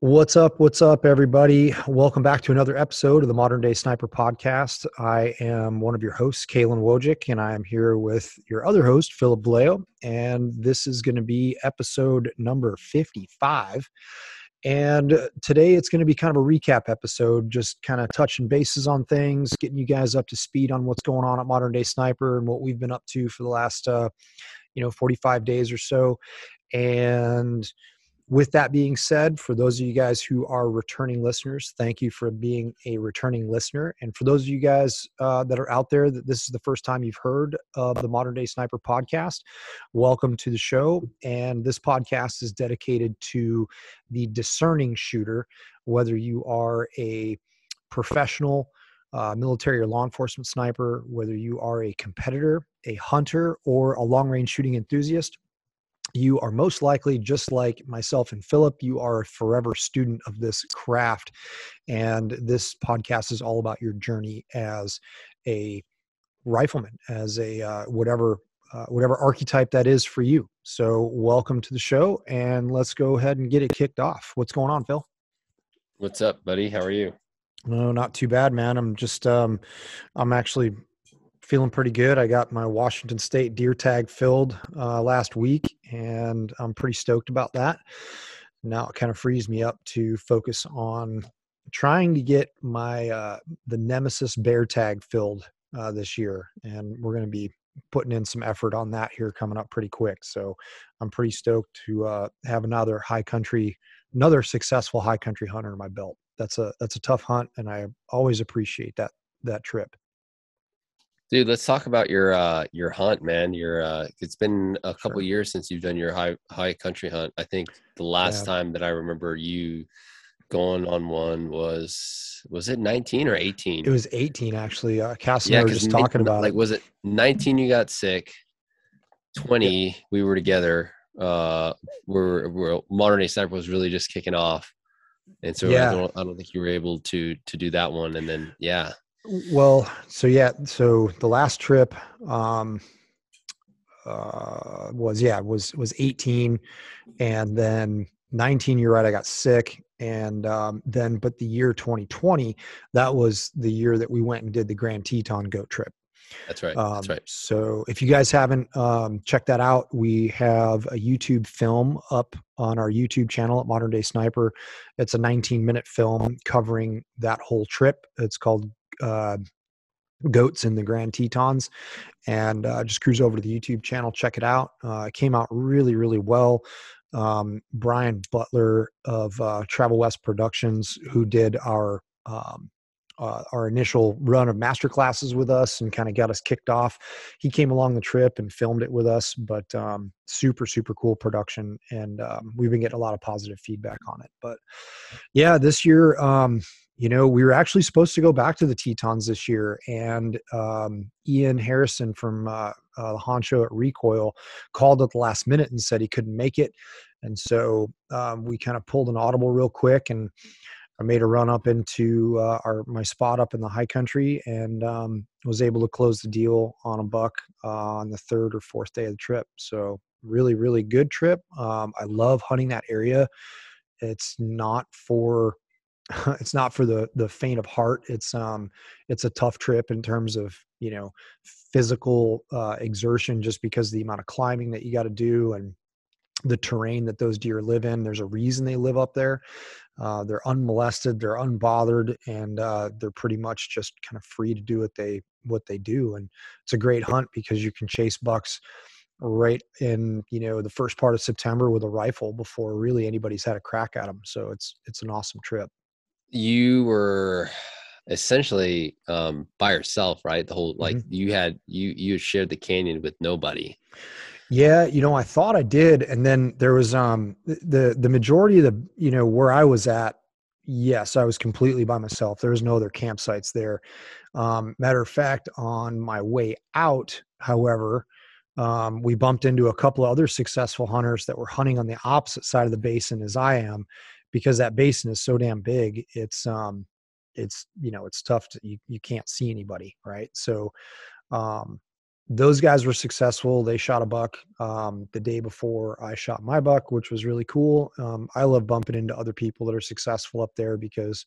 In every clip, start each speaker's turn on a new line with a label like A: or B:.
A: What's up? What's up, everybody? Welcome back to another episode of the Modern Day Sniper Podcast. I am one of your hosts, Caylen Wojcik, and I am here with your other host, Philip Velayo. And this is going to be episode number 55. And today it's going to be kind of a recap episode, just kind of touching bases on things, getting you guys up to speed on what's going on at Modern Day Sniper and what we've been up to for the last, uh, you know, 45 days or so. And with that being said, for those of you guys who are returning listeners, thank you for being a returning listener. And for those of you guys uh, that are out there that this is the first time you've heard of the Modern Day Sniper podcast, welcome to the show. And this podcast is dedicated to the discerning shooter, whether you are a professional, uh, military or law enforcement sniper, whether you are a competitor, a hunter, or a long range shooting enthusiast you are most likely just like myself and Philip, you are a forever student of this craft. And this podcast is all about your journey as a rifleman, as a uh, whatever. Uh, whatever archetype that is for you. So, welcome to the show, and let's go ahead and get it kicked off. What's going on, Phil?
B: What's up, buddy? How are you?
A: No, not too bad, man. I'm just, um, I'm actually feeling pretty good. I got my Washington State deer tag filled uh, last week, and I'm pretty stoked about that. Now it kind of frees me up to focus on trying to get my uh, the Nemesis bear tag filled uh, this year, and we're going to be putting in some effort on that here coming up pretty quick. So I'm pretty stoked to uh, have another high country, another successful high country hunter in my belt. That's a that's a tough hunt, and I always appreciate that that trip.
B: Dude, let's talk about your uh your hunt, man. Your uh it's been a couple sure. years since you've done your high high country hunt. I think the last yeah. time that I remember you going on one was was it 19 or 18?
A: It was 18 actually. Uh Cass yeah, were just talking about
B: like
A: it.
B: was it 19 you got sick? 20 yeah. we were together. Uh we're, we're modern day sniper was really just kicking off. And so yeah. I don't I don't think you were able to to do that one and then yeah
A: well, so yeah, so the last trip um, uh, was yeah was was 18, and then 19. You're right, I got sick, and um, then but the year 2020, that was the year that we went and did the Grand Teton goat trip.
B: That's right. Um, That's right.
A: So if you guys haven't um, checked that out, we have a YouTube film up on our YouTube channel at Modern Day Sniper. It's a 19 minute film covering that whole trip. It's called uh, goats in the Grand Tetons, and uh, just cruise over to the YouTube channel, check it out. Uh, it came out really, really well. Um, Brian Butler of uh, Travel West Productions, who did our um, uh, our initial run of master classes with us and kind of got us kicked off. He came along the trip and filmed it with us, but um, super, super cool production. And um, we've been getting a lot of positive feedback on it. But yeah, this year, um, you know, we were actually supposed to go back to the Tetons this year, and um, Iain Harrison from uh, uh, the Honcho at Recoil called at the last minute and said he couldn't make it, and so um, we kind of pulled an audible real quick, and I made a run up into uh, our my spot up in the high country, and um, was able to close the deal on a buck uh, on the third or fourth day of the trip. So really, really good trip. Um, I love hunting that area. It's not for it's not for the the faint of heart it's um it's a tough trip in terms of you know physical uh, exertion just because the amount of climbing that you got to do and the terrain that those deer live in there's a reason they live up there. Uh, they're unmolested they're unbothered and uh, they're pretty much just kind of free to do what they what they do and it's a great hunt because you can chase bucks right in you know the first part of september with a rifle before really anybody's had a crack at them so it's it's an awesome trip
B: you were essentially um, by yourself, right? The whole like mm-hmm. you had you you shared the canyon with nobody.
A: Yeah, you know, I thought I did, and then there was um the the majority of the you know where I was at. Yes, I was completely by myself. There was no other campsites there. Um, matter of fact, on my way out, however, um, we bumped into a couple of other successful hunters that were hunting on the opposite side of the basin as I am, because that basin is so damn big it's um it's you know it's tough to you, you can't see anybody right so um those guys were successful. They shot a buck um, the day before I shot my buck, which was really cool. Um, I love bumping into other people that are successful up there because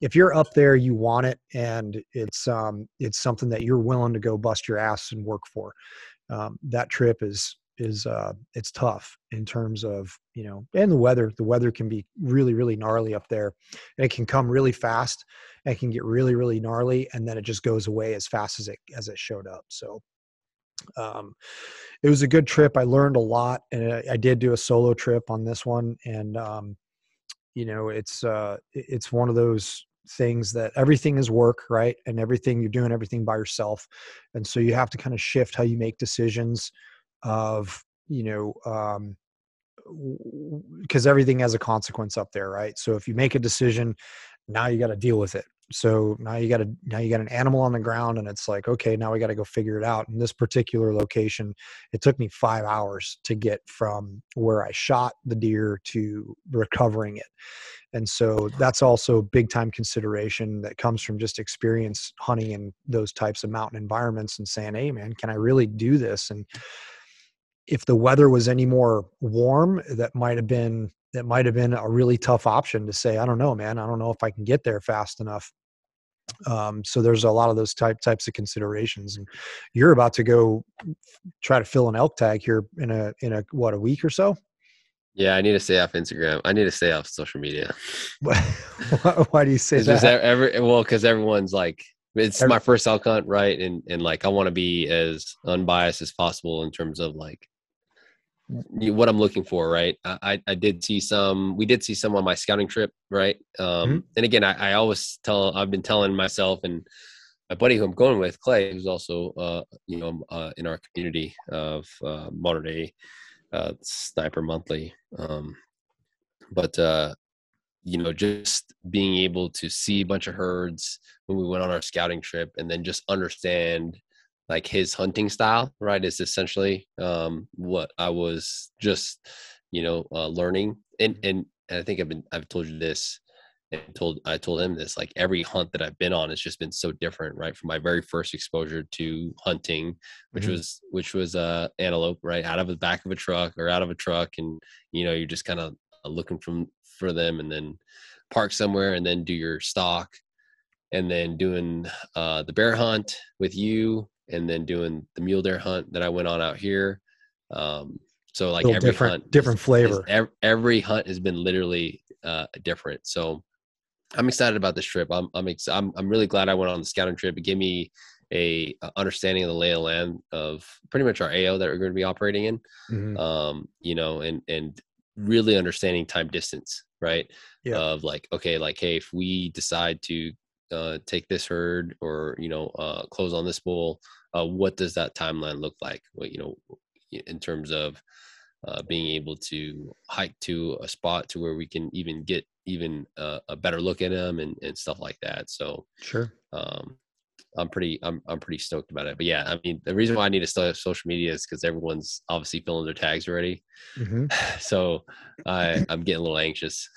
A: if you're up there, you want it, and it's um, it's something that you're willing to go bust your ass and work for. Um, that trip is is uh, it's tough in terms of you know and the weather. The weather can be really really gnarly up there, and it can come really fast. And it can get really really gnarly, and then it just goes away as fast as it as it showed up. So um, it was a good trip. I learned a lot, and I, I did do a solo trip on this one. And um, you know, it's uh, it's one of those things that everything is work, right? And everything you're doing everything by yourself, and so you have to kind of shift how you make decisions. Of you know, um, because everything has a consequence up there, right? So if you make a decision, now you got to deal with it. So now you got a now you got an animal on the ground and it's like okay now we got to go figure it out. In this particular location it took me five hours to get from where i shot the deer to recovering it. And so that's also big time consideration that comes from just experience hunting in those types of mountain environments and saying hey man can i really do this? And if the weather was any more warm that might have been that might have been a really tough option to say i don't know man i don't know if i can get there fast enough. Um, so there's a lot of those type types of considerations and you're about to go try to fill an elk tag here in a in a what a week or so?
B: Yeah i need to stay off instagram. I need to stay off social media.
A: Why do you say that?
B: every, well because everyone's like it's every, my first elk hunt right and and like i want to be as unbiased as possible in terms of like what I'm looking for, right? I, I did see some, we did see some on my scouting trip, right? Um, mm-hmm. And again, I, I, always tell, I've been telling myself and my buddy who I'm going with, Clay, who's also, uh, you know, uh, in our community of uh, modern day uh, Sniper Monthly. Um, but, uh, you know, just being able to see a bunch of herds when we went on our scouting trip and then just understand like his hunting style, right, is essentially um, what I was just, you know, uh, learning. And, mm-hmm. and and I think I've been I've told you this and told I told him this like every hunt that I've been on has just been so different right from my very first exposure to hunting which mm-hmm. was which was uh antelope right out of the back of a truck or out of a truck and you know you're just kind of looking from for them and then park somewhere and then do your stalk and then doing uh the bear hunt with you and then doing the mule deer hunt that I went on out here. Um, so like every
A: different,
B: hunt,
A: different
B: is,
A: flavor.
B: Is, every, hunt has been literally uh, different. So I'm excited about this trip. I'm I'm, ex- I'm I'm really glad I went on the scouting trip. It gave me a, a understanding of the lay of land of pretty much our AO that we're going to be operating in. Mm-hmm. Um, you know, and and really understanding time distance, right? Yeah. Of like, okay, like, hey, if we decide to uh, take this herd or you know uh, close on this bull uh, what does that timeline look like what you know in terms of uh, being able to hike to a spot to where we can even get even uh, a better look at them and, and stuff like that so
A: sure um,
B: I'm pretty I'm I'm pretty stoked about it. But yeah, I mean the reason why I need to start up social media is because everyone's obviously filling their tags already. Mm-hmm. So I I'm getting a little anxious.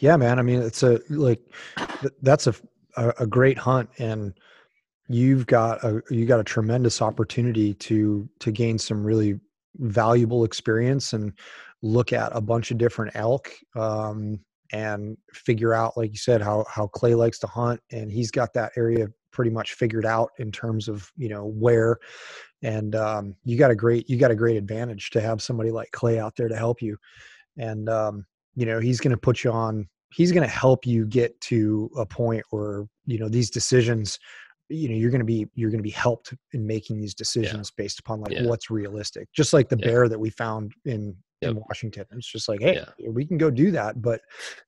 A: Yeah, man. I mean it's a like that's a a, a great hunt and you've got a you got a tremendous opportunity to to gain some really valuable experience and look at a bunch of different elk um, and figure out like you said how how clay likes to hunt and he's got that area pretty much figured out in terms of you know where. And um, you got a great you got a great advantage to have somebody like clay out there to help you. And um, you know he's going to put you on he's going to help you get to a point where you know these decisions you know you're going to be you're going to be helped in making these decisions yeah. based upon like yeah. what's realistic just like the bear that we found in yep. in washington it's just like hey we can go do that but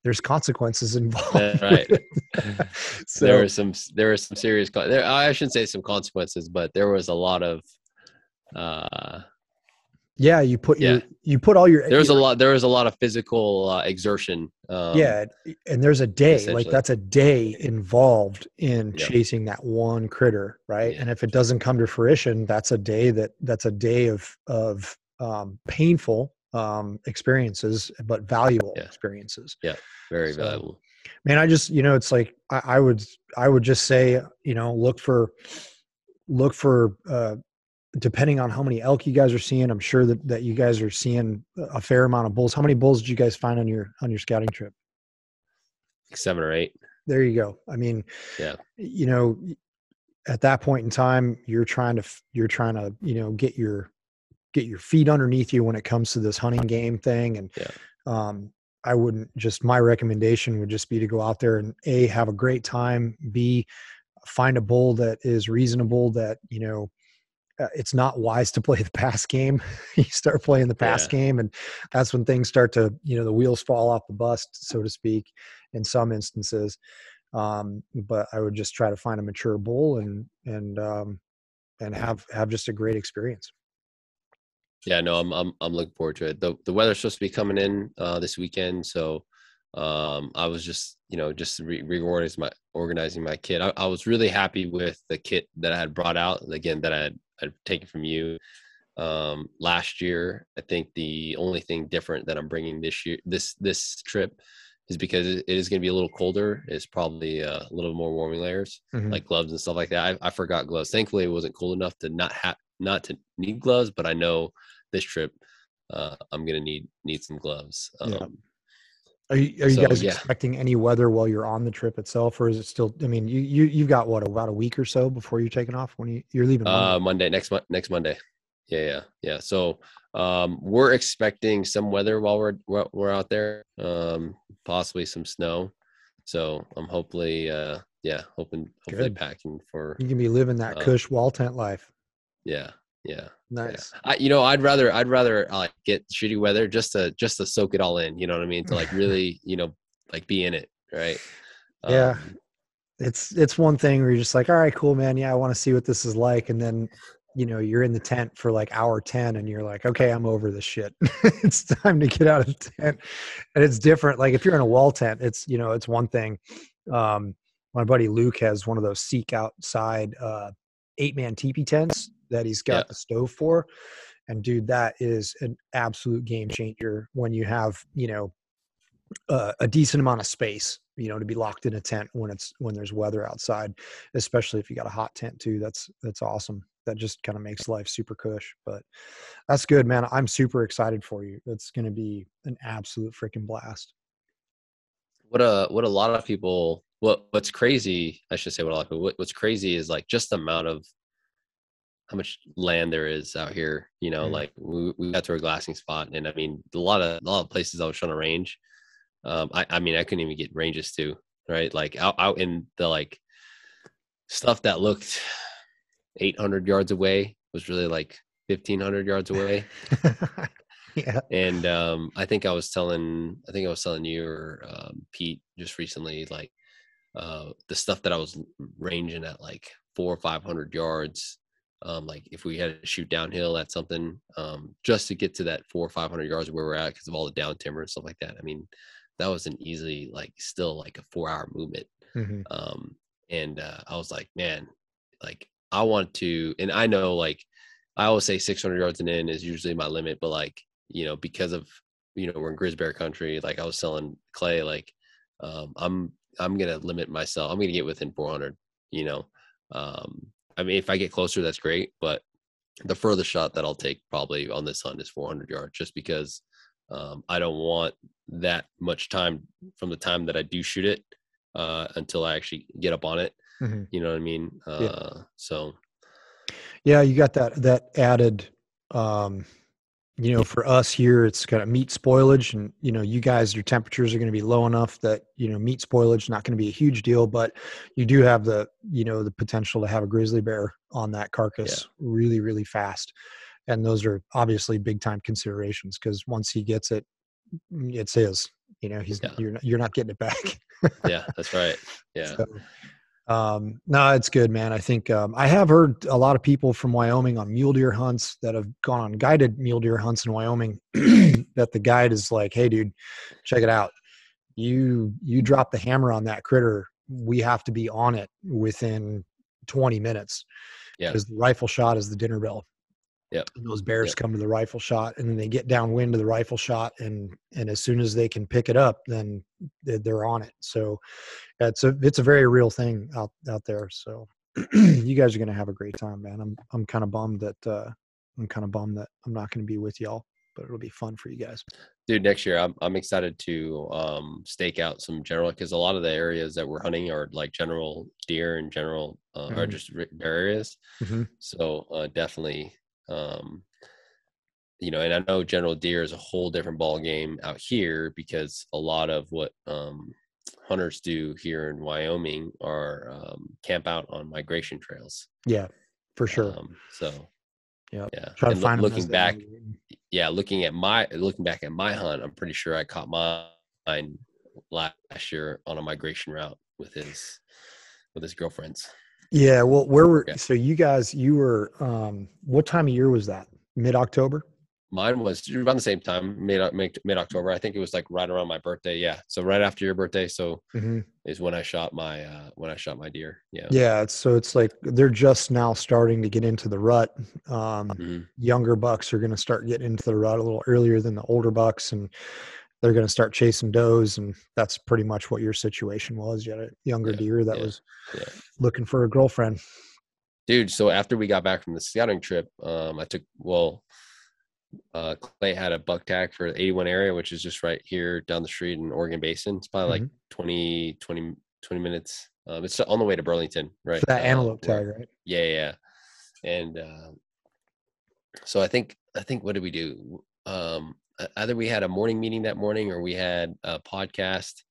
A: there's consequences involved right
B: so there was some there was some serious there i shouldn't say some consequences but there was a lot of uh
A: yeah, you put yeah. your you put all your.
B: There's
A: your,
B: a lot. There is a lot of physical uh, exertion.
A: Um, yeah, and there's a day like that's a day involved in yep. chasing that one critter, right? Yeah. And if it doesn't come to fruition, that's a day that that's a day of of um, painful um, experiences, but valuable
B: yeah.
A: experiences.
B: Yeah, very so, valuable.
A: Man, I just you know it's like I, I would I would just say you know look for look for uh, depending on how many elk you guys are seeing, I'm sure that, that you guys are seeing a fair amount of bulls. How many bulls did you guys find on your on your scouting trip?
B: Seven or eight.
A: There you go. I mean,
B: yeah,
A: you know, at that point in time, you're trying to you're trying to you know get your get your feet underneath you when it comes to this hunting game thing, and
B: yeah.
A: um, I wouldn't just my recommendation would just be to go out there and a have a great time, b find a bull that is reasonable that you know uh, it's not wise to play the pass game. you start playing the pass yeah. game, and that's when things start to, you know, the wheels fall off the bus, so to speak, in some instances. Um, but I would just try to find a mature bull and and um, and have have just a great experience.
B: Yeah, no, I'm I'm I'm looking forward to it. the The weather's supposed to be coming in uh, this weekend, so um, I was just you know just re- reorganizing my organizing my kit. I, I was really happy with the kit that I had brought out. Again, that I had I've taken from you um, last year. I think the only thing different that I'm bringing this year, this this trip, is because it is going to be a little colder. It's probably uh, a little more warming layers, mm-hmm. like gloves and stuff like that. I, I, forgot gloves. Thankfully, it wasn't cold enough to not have not to need gloves, but I know this trip uh, I'm going to need need some gloves. Um,
A: yeah. Are you, are you so, guys yeah. expecting any weather while you're on the trip itself, or is it still? I mean, you you you've got what about a week or so before you're taking off when you you're leaving?
B: Monday? Uh, Monday next month next Monday. Yeah, yeah, yeah. So um, we're expecting some weather while we're we're out there, um, possibly some snow. So I'm hopefully, uh, yeah, hoping hopefully Good. packing for.
A: You can be living that uh, Cush wall tent life.
B: Yeah, yeah.
A: Nice.
B: Yeah. I, you know, I'd rather I'd rather uh, get shitty weather just to just to soak it all in. You know what I mean? To like really, you know, like be in it, right?
A: Yeah. Um, it's it's one thing where you're just like, all right, cool, man. Yeah, I want to see what this is like, and then you know you're in the tent for like hour 10 and you're like okay i'm over this shit it's time to get out of the tent and it's different like if you're in a wall tent it's you know it's one thing um my buddy luke has one of those seek outside uh eight man teepee tents that he's got yeah. the stove for. And dude, that is an absolute game changer when you have, you know, uh, a decent amount of space, you know, to be locked in a tent when it's when there's weather outside, especially if you got a hot tent too. That's that's awesome. That just kind of makes life super cush. But that's good, man. I'm super excited for you. That's going to be an absolute freaking blast.
B: What a what a lot of people. What what's crazy? I should say what a lot of people. What, what's crazy is like just the amount of how much land there is out here. You know, mm. like we, we got to a glassing spot, and I mean, a lot of a lot of places I was trying to range. Um, I, I mean, I couldn't even get ranges to right, like out out in the like stuff that looked 800 yards away was really like 1500 yards away.
A: yeah.
B: And um, I think I was telling, I think I was telling you or um, Pete just recently, like uh, the stuff that I was ranging at like four or 500 yards um, like if we had to shoot downhill at something um, just to get to that four or 500 yards where we're at because of all the down timber and stuff like that. I mean, that was an easily like still like a four hour movement. Mm-hmm. Um, and uh, I was like, man, like I want to, and I know like I always say 600 yards and in is usually my limit, but like, you know, because of, you know, we're in Grizzbear country, like I was selling clay, like um, I'm, I'm going to limit myself. I'm going to get within 400, you know, um, I mean, if I get closer, that's great. But the furthest shot that I'll take probably on this hunt is 400 yards, just because um, I don't want that much time from the time that I do shoot it uh, until I actually get up on it. Mm-hmm. You know what I mean? Uh, yeah. So,
A: yeah, you got that that added um, you know, for us here, it's kind of meat spoilage, and you know, you guys, your temperatures are going to be low enough that you know meat spoilage not going to be a huge deal, but you do have the you know the potential to have a grizzly bear on that carcass yeah. really really fast, and those are obviously big time considerations because once he gets it, it's his. You know, he's yeah. you're not, you're not getting it back.
B: yeah, that's right. Yeah. So,
A: um, no, it's good, man. I think um, I have heard a lot of people from Wyoming on mule deer hunts that have gone on guided mule deer hunts in Wyoming. that the guide is like, "Hey, dude, check it out. You you drop the hammer on that critter, we have to be on it within 20 minutes."
B: Yeah,
A: because the rifle shot is the dinner bell.
B: Yeah,
A: those bears
B: yep.
A: come to the rifle shot, and then they get downwind to the rifle shot, and and as soon as they can pick it up, then they're on it. So it's a it's a very real thing out out there. So you guys are gonna have a great time, man. I'm I'm kind of bummed that uh, I'm kind of bummed that I'm not gonna be with y'all, but it'll be fun for you guys.
B: Dude, next year I'm I'm excited to um, stake out some general because a lot of the areas that we're hunting are like general deer and general uh, mm-hmm. are just bear areas. Mm-hmm. So uh, definitely, um, you know, and I know general deer is a whole different ball game out here because a lot of what um, hunters do here in Wyoming are um, camp out on migration trails.
A: Yeah, for sure.
B: Um, so
A: yeah,
B: yeah. Try to find looking back, yeah, looking at my looking back at my hunt, I'm pretty sure I caught mine last year on a migration route with his with his girlfriends.
A: Yeah, well, where were okay. so you guys? You were um, what time of year was that? Mid October.
B: Mine was around the same time, mid mid October. I think it was like right around my birthday. Yeah, so right after your birthday. So mm-hmm. is when I shot my uh, when I shot my deer. Yeah.
A: Yeah. So it's like they're just now starting to get into the rut. Um, mm-hmm. Younger bucks are going to start getting into the rut a little earlier than the older bucks, and they're going to start chasing does, and that's pretty much what your situation was. You had a younger yeah. deer that yeah. was yeah. looking for a girlfriend.
B: Dude, so after we got back from the scouting trip, um, I took well uh, Clay had a buck tag for the 81 area, which is just right here down the street in Oregon Basin. It's probably mm-hmm. like 20, 20, 20 minutes. Um, it's on the way to Burlington, right?
A: that uh, antelope tag, right?
B: Yeah, yeah. And uh, so I think I think what did we do? Um, either we had a morning meeting that morning or we had a podcast.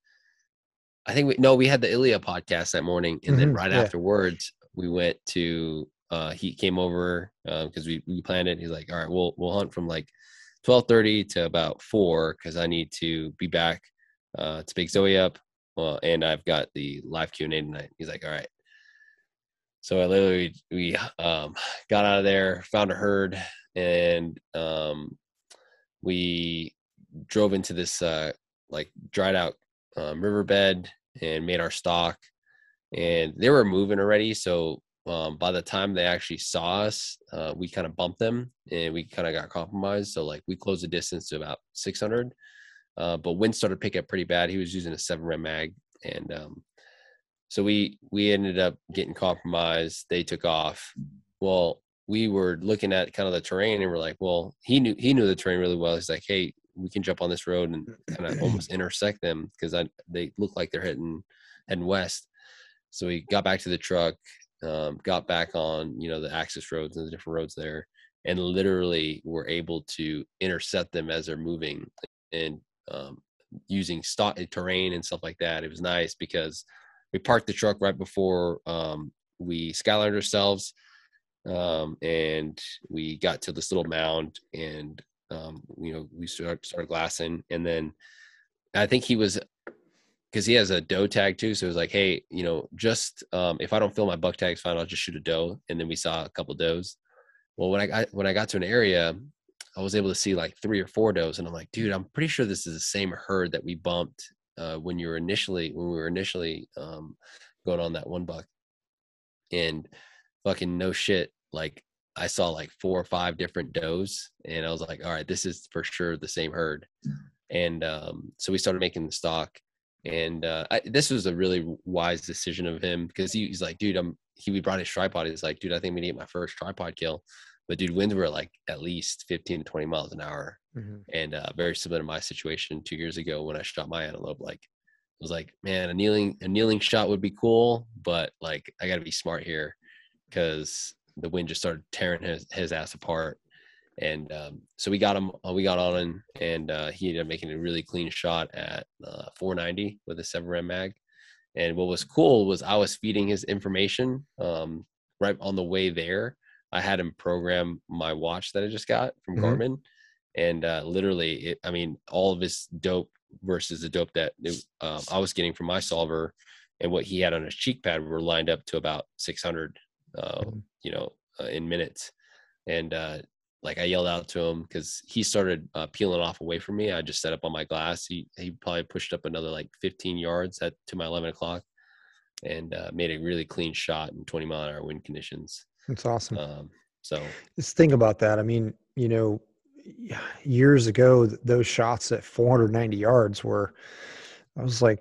B: I think we no, we had the Ilia podcast that morning, and mm-hmm, then right yeah. afterwards we went to uh, he came over um because uh, we, we planned it. He's like, all right, we'll we'll hunt from like twelve thirty to about four because I need to be back uh, to pick Zoe up, uh, and I've got the live Q and A tonight. He's like, all right. So I literally we um, got out of there, found a herd, and um, we drove into this uh, like dried out um, riverbed and made our stock. And they were moving already, so um, by the time they actually saw us, uh, we kind of bumped them and we kind of got compromised. So like we closed the distance to about 600, uh, but wind started picking up pretty bad. He was using a seven rem mag, and um, so we we ended up getting compromised. They took off. Well, we were looking at kind of the terrain and we're like, well, he knew he knew the terrain really well. He's like, hey, we can jump on this road and kind of almost intersect them because they look like they're heading heading west. So we got back to the truck um, got back on you know the access roads and the different roads there and literally were able to intercept them as they're moving and um, using stock terrain and stuff like that it was nice because we parked the truck right before um, we skylined ourselves um, and we got to this little mound and um, you know we started, started glassing and then i think he was because he has a doe tag too. So it was like, hey, you know, just um, if I don't fill my buck tags, fine, I'll just shoot a doe. And then we saw a couple does. Well, when I got when I got to an area, I was able to see like three or four does, and I'm like, dude, I'm pretty sure this is the same herd that we bumped uh, when you were initially when we were initially um, going on that one buck. And fucking no shit, like I saw like four or five different does, and I was like, all right, this is for sure the same herd. And um, so we started making the stock and uh, I, this was a really wise decision of him because he, he's like, dude, I'm. He we brought his tripod. He's like, dude, I think we need my first tripod kill. But dude, winds were like at least 15 to 20 miles an hour, mm-hmm. and uh, very similar to my situation two years ago when I shot my antelope. Like, I was like, man, a kneeling a kneeling shot would be cool, but like I got to be smart here because the wind just started tearing his his ass apart. And um, so we got him uh, we got on him and uh, he ended up making a really clean shot at uh, 490 with a 7 rem mag. And what was cool was i was feeding his information um, right on the way there. I had him program my watch that i just got from mm-hmm. garmin. And uh, literally it, i mean all of his dope versus the dope that it, um, i was getting from my solver and what he had on his cheek pad were lined up to about 600 uh, mm-hmm. you know uh, in minutes and like I yelled out to him because he started uh, peeling off away from me. I just set up on my glass. He he probably pushed up another like 15 yards at to my 11 o'clock, and uh, made a really clean shot in 20 mile an hour wind conditions.
A: That's awesome. Um,
B: so
A: just think about that. I mean, you know, years ago, those shots at 490 yards were, I was like,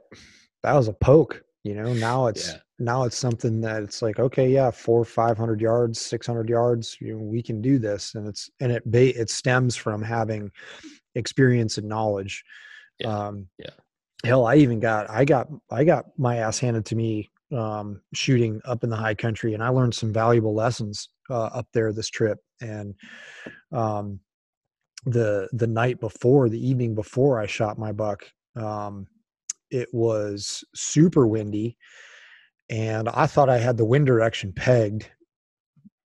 A: that was a poke. You know, now it's yeah. Now it's something that it's like, okay, yeah, four, five hundred yards, six hundred yards, you know, we can do this, and it's and it it stems from having experience and knowledge.
B: Yeah. Um, yeah.
A: Hell, I even got I got I got my ass handed to me um, shooting up in the high country, and I learned some valuable lessons uh, up there this trip. And um, the the night before, the evening before I shot my buck, um, it was super windy, and I thought I had the wind direction pegged,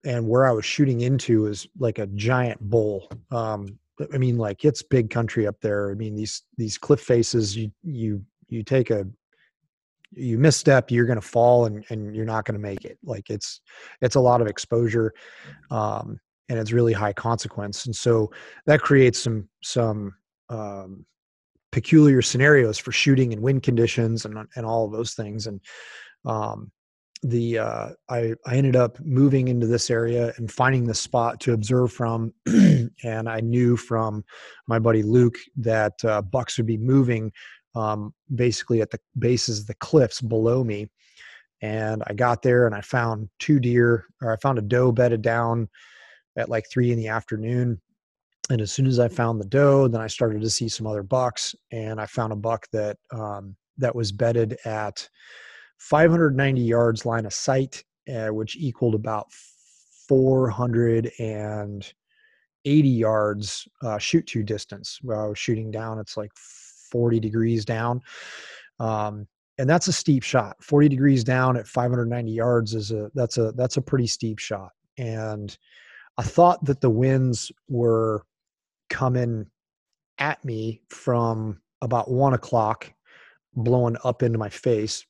A: and where I was shooting into is like a giant bowl. Um, I mean, like it's big country up there. I mean, these these cliff faces, you you you take a you misstep you're going to fall and, and you're not going to make it like it's it's a lot of exposure um, and it's really high consequence and so that creates some some um, peculiar scenarios for shooting and wind conditions and and all of those things and um, the uh, I I ended up moving into this area and finding the spot to observe from, and I knew from my buddy Luke that uh, bucks would be moving um, basically at the bases of the cliffs below me. And I got there and I found two deer, or I found a doe bedded down at like three in the afternoon. And as soon as I found the doe, then I started to see some other bucks, and I found a buck that um, that was bedded at 590 yards line of sight, uh, which equaled about 480 yards uh, shoot to distance. Was shooting down, it's like 40 degrees down. Um, and that's a steep shot. 40 degrees down at 590 yards is a that's a that's a pretty steep shot. And I thought that the winds were coming at me from about one o'clock, blowing up into my face.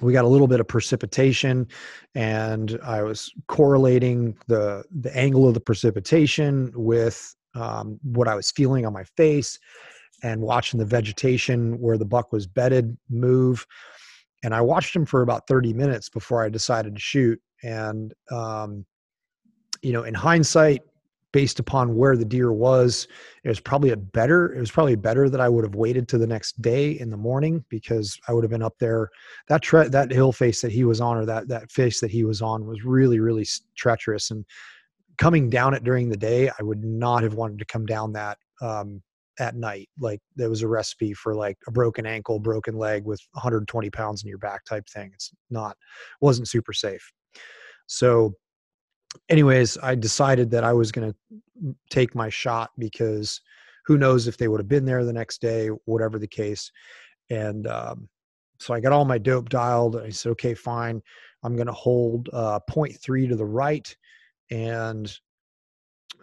A: We got a little bit of precipitation, and I was correlating the the angle of the precipitation with um, what I was feeling on my face and watching the vegetation where the buck was bedded move. And I watched him for about 30 minutes before I decided to shoot. And, um, you know, in hindsight, based upon where the deer was, it was probably a better, it was probably better that I would have waited to the next day in the morning because I would have been up there. That tre- that hill face that he was on, or that, that face that he was on was really, really treacherous. And coming down it during the day, I would not have wanted to come down that um, at night. Like there was a recipe for like a broken ankle, broken leg with 120 pounds in your back type thing. It's not, wasn't super safe. So, anyways, I decided that I was going to take my shot because who knows if they would have been there the next day, whatever the case. And um, so I got all my dope dialed. I said, okay, fine. I'm going to hold uh, 0.3 to the right and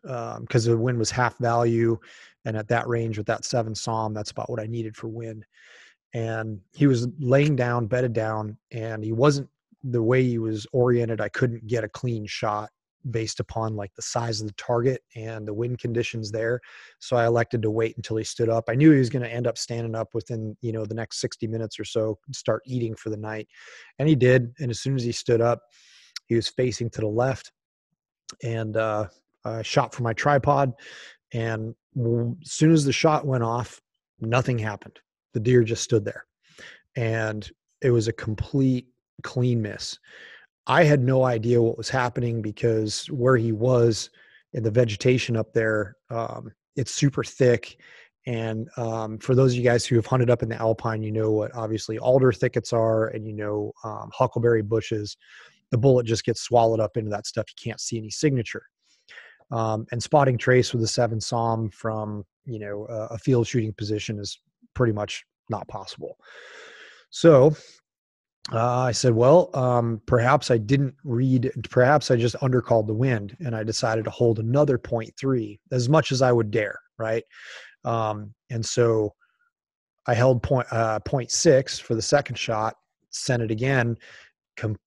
A: because um, the wind was half value and at that range with that seven SAUM, that's about what I needed for wind. And he was laying down, bedded down, and he wasn't the way he was oriented. I couldn't get a clean shot based upon like the size of the target and the wind conditions there. So I elected to wait until he stood up. I knew he was going to end up standing up within, you know, the next 60 minutes or so, start eating for the night. And he did. And as soon as he stood up, he was facing to the left. And uh, I shot for my tripod and as soon as the shot went off, nothing happened. The deer just stood there. And it was a complete clean miss. I had no idea what was happening because where he was in the vegetation up there, um, it's super thick. And um, for those of you guys who have hunted up in the alpine, you know what obviously alder thickets are, and you know um, huckleberry bushes. The bullet just gets swallowed up into that stuff. You can't see any signature um, and spotting trace with a seven SAUM from you know a field shooting position is pretty much not possible. So uh, I said, well, um, perhaps I didn't read, perhaps I just undercalled the wind, and I decided to hold another 0.3 as much as I would dare, right? Um, and so I held point, uh, 0.6 for the second shot, sent it again, com-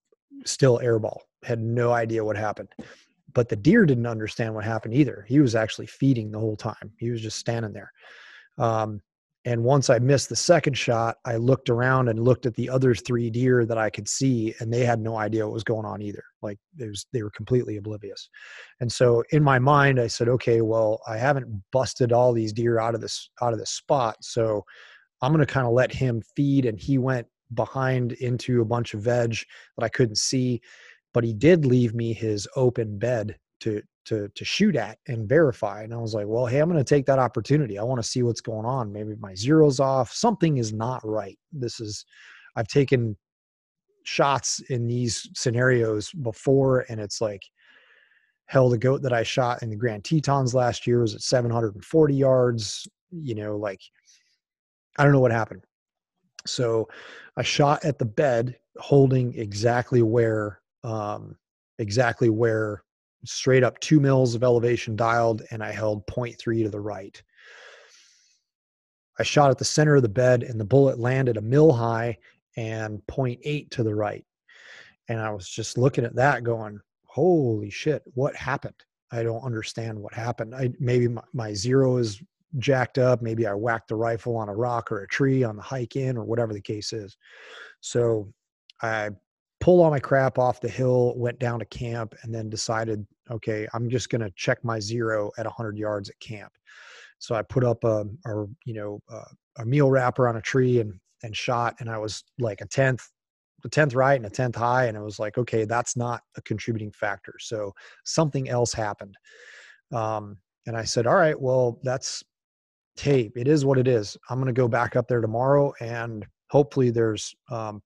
A: still airball. Had no idea what happened but the deer didn't understand what happened either. He was actually feeding the whole time. He was just standing there. Um, and once I missed the second shot, I looked around and looked at the other three deer that I could see, and they had no idea what was going on either. Like was, they were completely oblivious. And so in my mind, I said, okay, well, I haven't busted all these deer out of this out of this spot, so I'm going to kind of let him feed. And he went behind into a bunch of veg that I couldn't see, but he did leave me his open bed to to to shoot at and verify. And I was like, well, hey, I'm going to take that opportunity. I want to see what's going on. Maybe my zero's off. Something is not right. This is I've taken shots in these scenarios before, and it's like hell the goat that I shot in the Grand Tetons last year was at 740 yards. You know, like I don't know what happened. So I shot at the bed holding exactly where um exactly where straight up two mils of elevation dialed and I held 0.3 to the right. I shot at the center of the bed and the bullet landed a mil high and 0.8 to the right. And I was just looking at that going, holy shit, what happened? I don't understand what happened. I maybe my, my zero is jacked up. Maybe I whacked the rifle on a rock or a tree on the hike in or whatever the case is. So I pulled all my crap off the hill, went down to camp, and then decided, okay, I'm just going to check my zero at 100 yards at camp. So I put up a, a you know, a, a meal wrapper on a tree and and shot, and I was like a tenth, a tenth right and a tenth high, and it was like, okay, that's not a contributing factor. So something else happened. Um, and I said, all right, well, that's tape. It is what it is. I'm going to go back up there tomorrow, and hopefully there's um,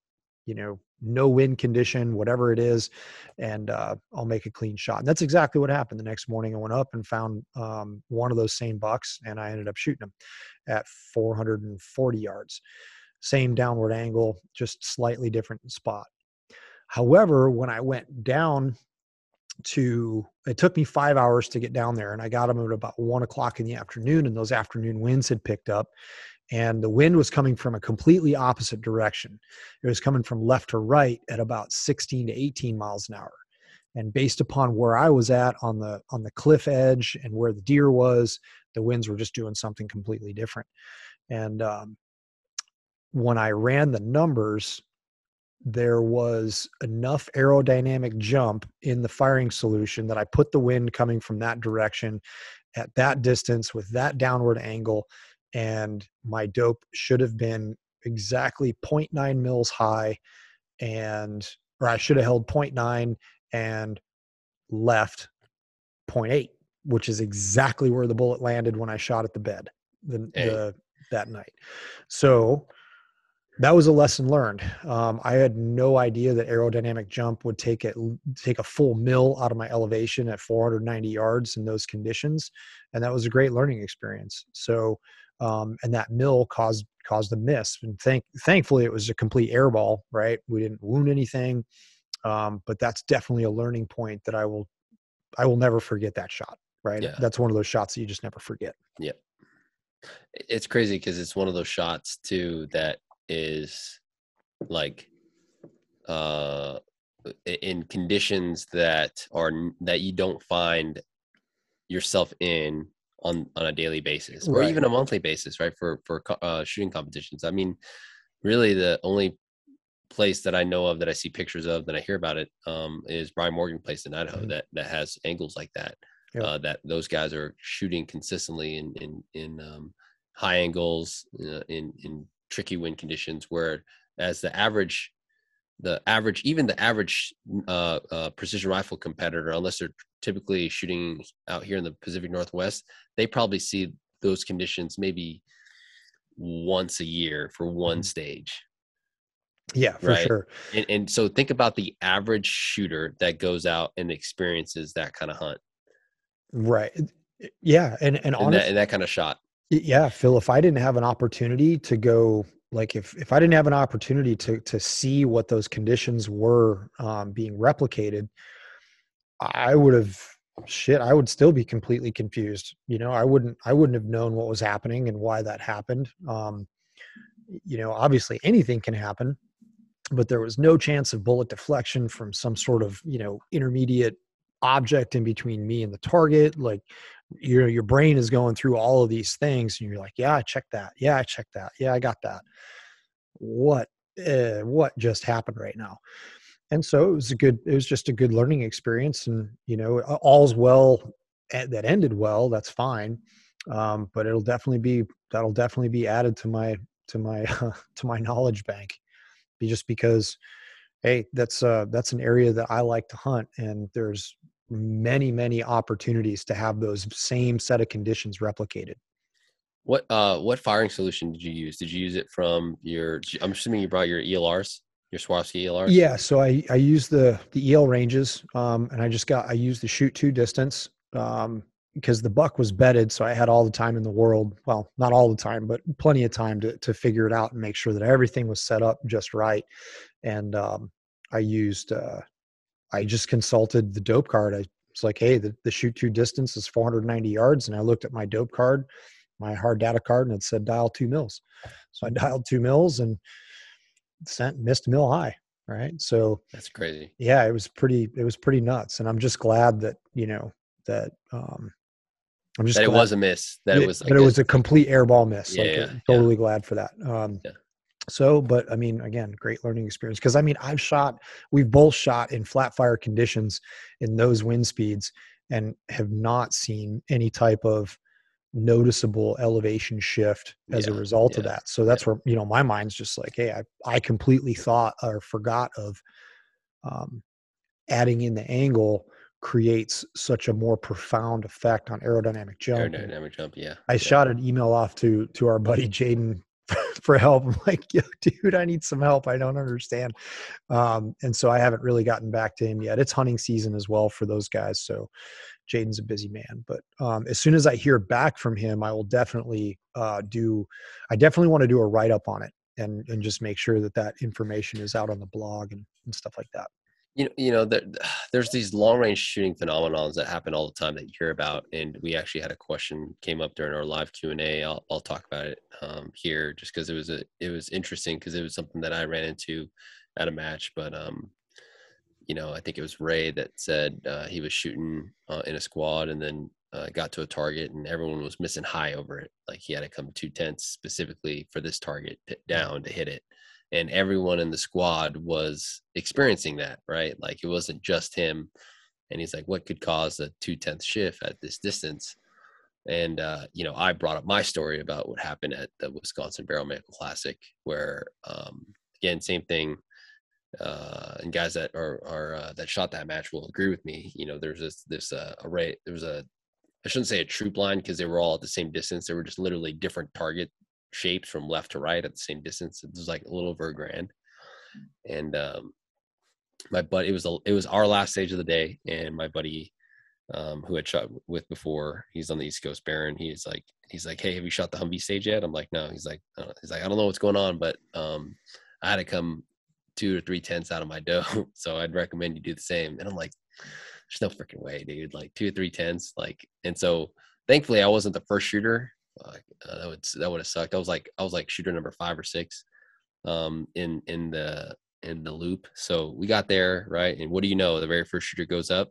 A: you know no wind condition, whatever it is, and uh, I'll make a clean shot. And that's exactly what happened. The next morning, I went up and found um, one of those same bucks, and I ended up shooting him at 440 yards. Same downward angle, just slightly different spot. However, when I went down to, it took me five hours to get down there, and I got them at about one o'clock in the afternoon, and those afternoon winds had picked up and the wind was coming from a completely opposite direction. It was coming from left to right at about 16 to 18 miles an hour. And based upon where I was at on the on the cliff edge and where the deer was, the winds were just doing something completely different. And um, when I ran the numbers, there was enough aerodynamic jump in the firing solution that I put the wind coming from that direction at that distance with that downward angle and my dope should have been exactly 0.9 mils high and or I should have held 0.9 and left 0.8 which is exactly where the bullet landed when I shot at the bed the, hey. the that night so that was a lesson learned. Um, I had no idea that aerodynamic jump would take it take a full mil out of my elevation at 490 yards in those conditions, and that was a great learning experience. So um, and that mill caused caused a miss. And thank thankfully it was a complete airball. Right, we didn't wound anything, um, but that's definitely a learning point that I will I will never forget that shot. Right, yeah. that's one of those shots that you just never forget.
B: Yeah, it's crazy because it's one of those shots too that is like uh in conditions that are that you don't find yourself in on on a daily basis or right. even a monthly basis right for for uh, shooting competitions i mean really the only place that i know of that i see pictures of that i hear about it um, is brian morgan place in idaho mm-hmm. that that has angles like that yep. uh, that those guys are shooting consistently in in in um, high angles uh, in in tricky wind conditions where as the average the average, even the average uh, uh, precision rifle competitor, unless they're typically shooting out here in the Pacific Northwest, they probably see those conditions maybe once a year for one mm-hmm. stage.
A: Yeah, for right? sure.
B: And, and so think about the average shooter that goes out and experiences that kind of hunt.
A: Right. Yeah, and and,
B: and, that, and that kind of shot.
A: Yeah, Phil. If I didn't have an opportunity to go like if if I didn't have an opportunity to to see what those conditions were um, being replicated, I would have shit. I would still be completely confused. You know, I wouldn't I wouldn't have known what was happening and why that happened. Um, you know, obviously anything can happen, but there was no chance of bullet deflection from some sort of you know intermediate object in between me and the target. Like you know your brain is going through all of these things and you're like yeah i checked that. Yeah i checked that. Yeah i got that. What uh, what just happened right now? And so it was a good it was just a good learning experience and you know all's well that ended well that's fine um, but it'll definitely be that'll definitely be added to my to my uh, to my knowledge bank. Just because hey that's uh that's an area that i like to hunt and there's many many opportunities to have those same set of conditions replicated
B: what uh what firing solution did you use did you use it from your i'm assuming you brought your elrs your Swarovski ELRs?
A: Yeah, so I I use the the EL ranges, um, and I just got I used the shoot two distance um, because the buck was bedded, so I had all the time in the world. Well, not all the time, but plenty of time to to figure it out and make sure that everything was set up just right. And um, I used uh, I just consulted the dope card. I was like, hey, the, the shoot two distance is 490 yards, and I looked at my dope card, my hard data card, and it said dial two mils. So I dialed two mils and sent missed mill high right so
B: that's crazy
A: yeah it was pretty it was pretty nuts and i'm just glad that you know that um
B: i'm just that it was a miss that it, it was
A: like that it was a complete airball miss yeah, like, yeah totally yeah. glad for that um yeah. So but i mean again great learning experience because i mean i've shot we've both shot in flat fire conditions in those wind speeds and have not seen any type of noticeable elevation shift as yeah, a result yeah, of that. So that's yeah. where you know my mind's just like, hey, I I completely thought or forgot of um, adding in the angle creates such a more profound effect on aerodynamic jump.
B: Aerodynamic jump, yeah.
A: I shot an email off to to our buddy Jaden for help. I'm like, Yo, dude, I need some help. I don't understand. Um, and so I haven't really gotten back to him yet. It's hunting season as well for those guys. So Jaden's a busy man, but um, as soon as I hear back from him, I will definitely uh, do. I definitely want to do a write up on it and and just make sure that that information is out on the blog and, and stuff like that.
B: You know, you know, there, there's these long range shooting phenomenons that happen all the time that you hear about, and we actually had a question came up during our live Q and A. I'll I'll talk about it um, here just because it was a it was interesting because it was something that I ran into at a match, but um, you know, I think it was Ray that said uh, he was shooting uh, in a squad and then uh, got to a target and everyone was missing high over it. Like he had to come two tenths specifically for this target down to hit it. And everyone in the squad was experiencing that, right? Like it wasn't just him. And he's like, what could cause a two tenth shift at this distance? And, uh, you know, I brought up my story about what happened at the Wisconsin Barrel Mantle Classic, where, um, again, same thing uh, and guys that are are uh, that shot that match will agree with me. You know, there's this this uh, array. There was a I shouldn't say a troop line because they were all at the same distance. They were just literally different target shapes from left to right at the same distance. It was like a little over a grand. And um, my buddy, it was a, it was our last stage of the day, and my buddy um, who had shot with before, he's on the East Coast Baron. He's like, he's like, hey, have you shot the Humvee stage yet? I'm like, no. He's like, he's like, I don't know what's going on, but um, I had to come two or three tenths out of my dough. So I'd recommend you do the same. And I'm like, there's no freaking way, dude. Like two or three tenths. Like, and so thankfully I wasn't the first shooter. Uh, that would that would have sucked. I was like I was like shooter number five or six, um, in in the in the loop. So we got there right, and what do you know? The very first shooter goes up,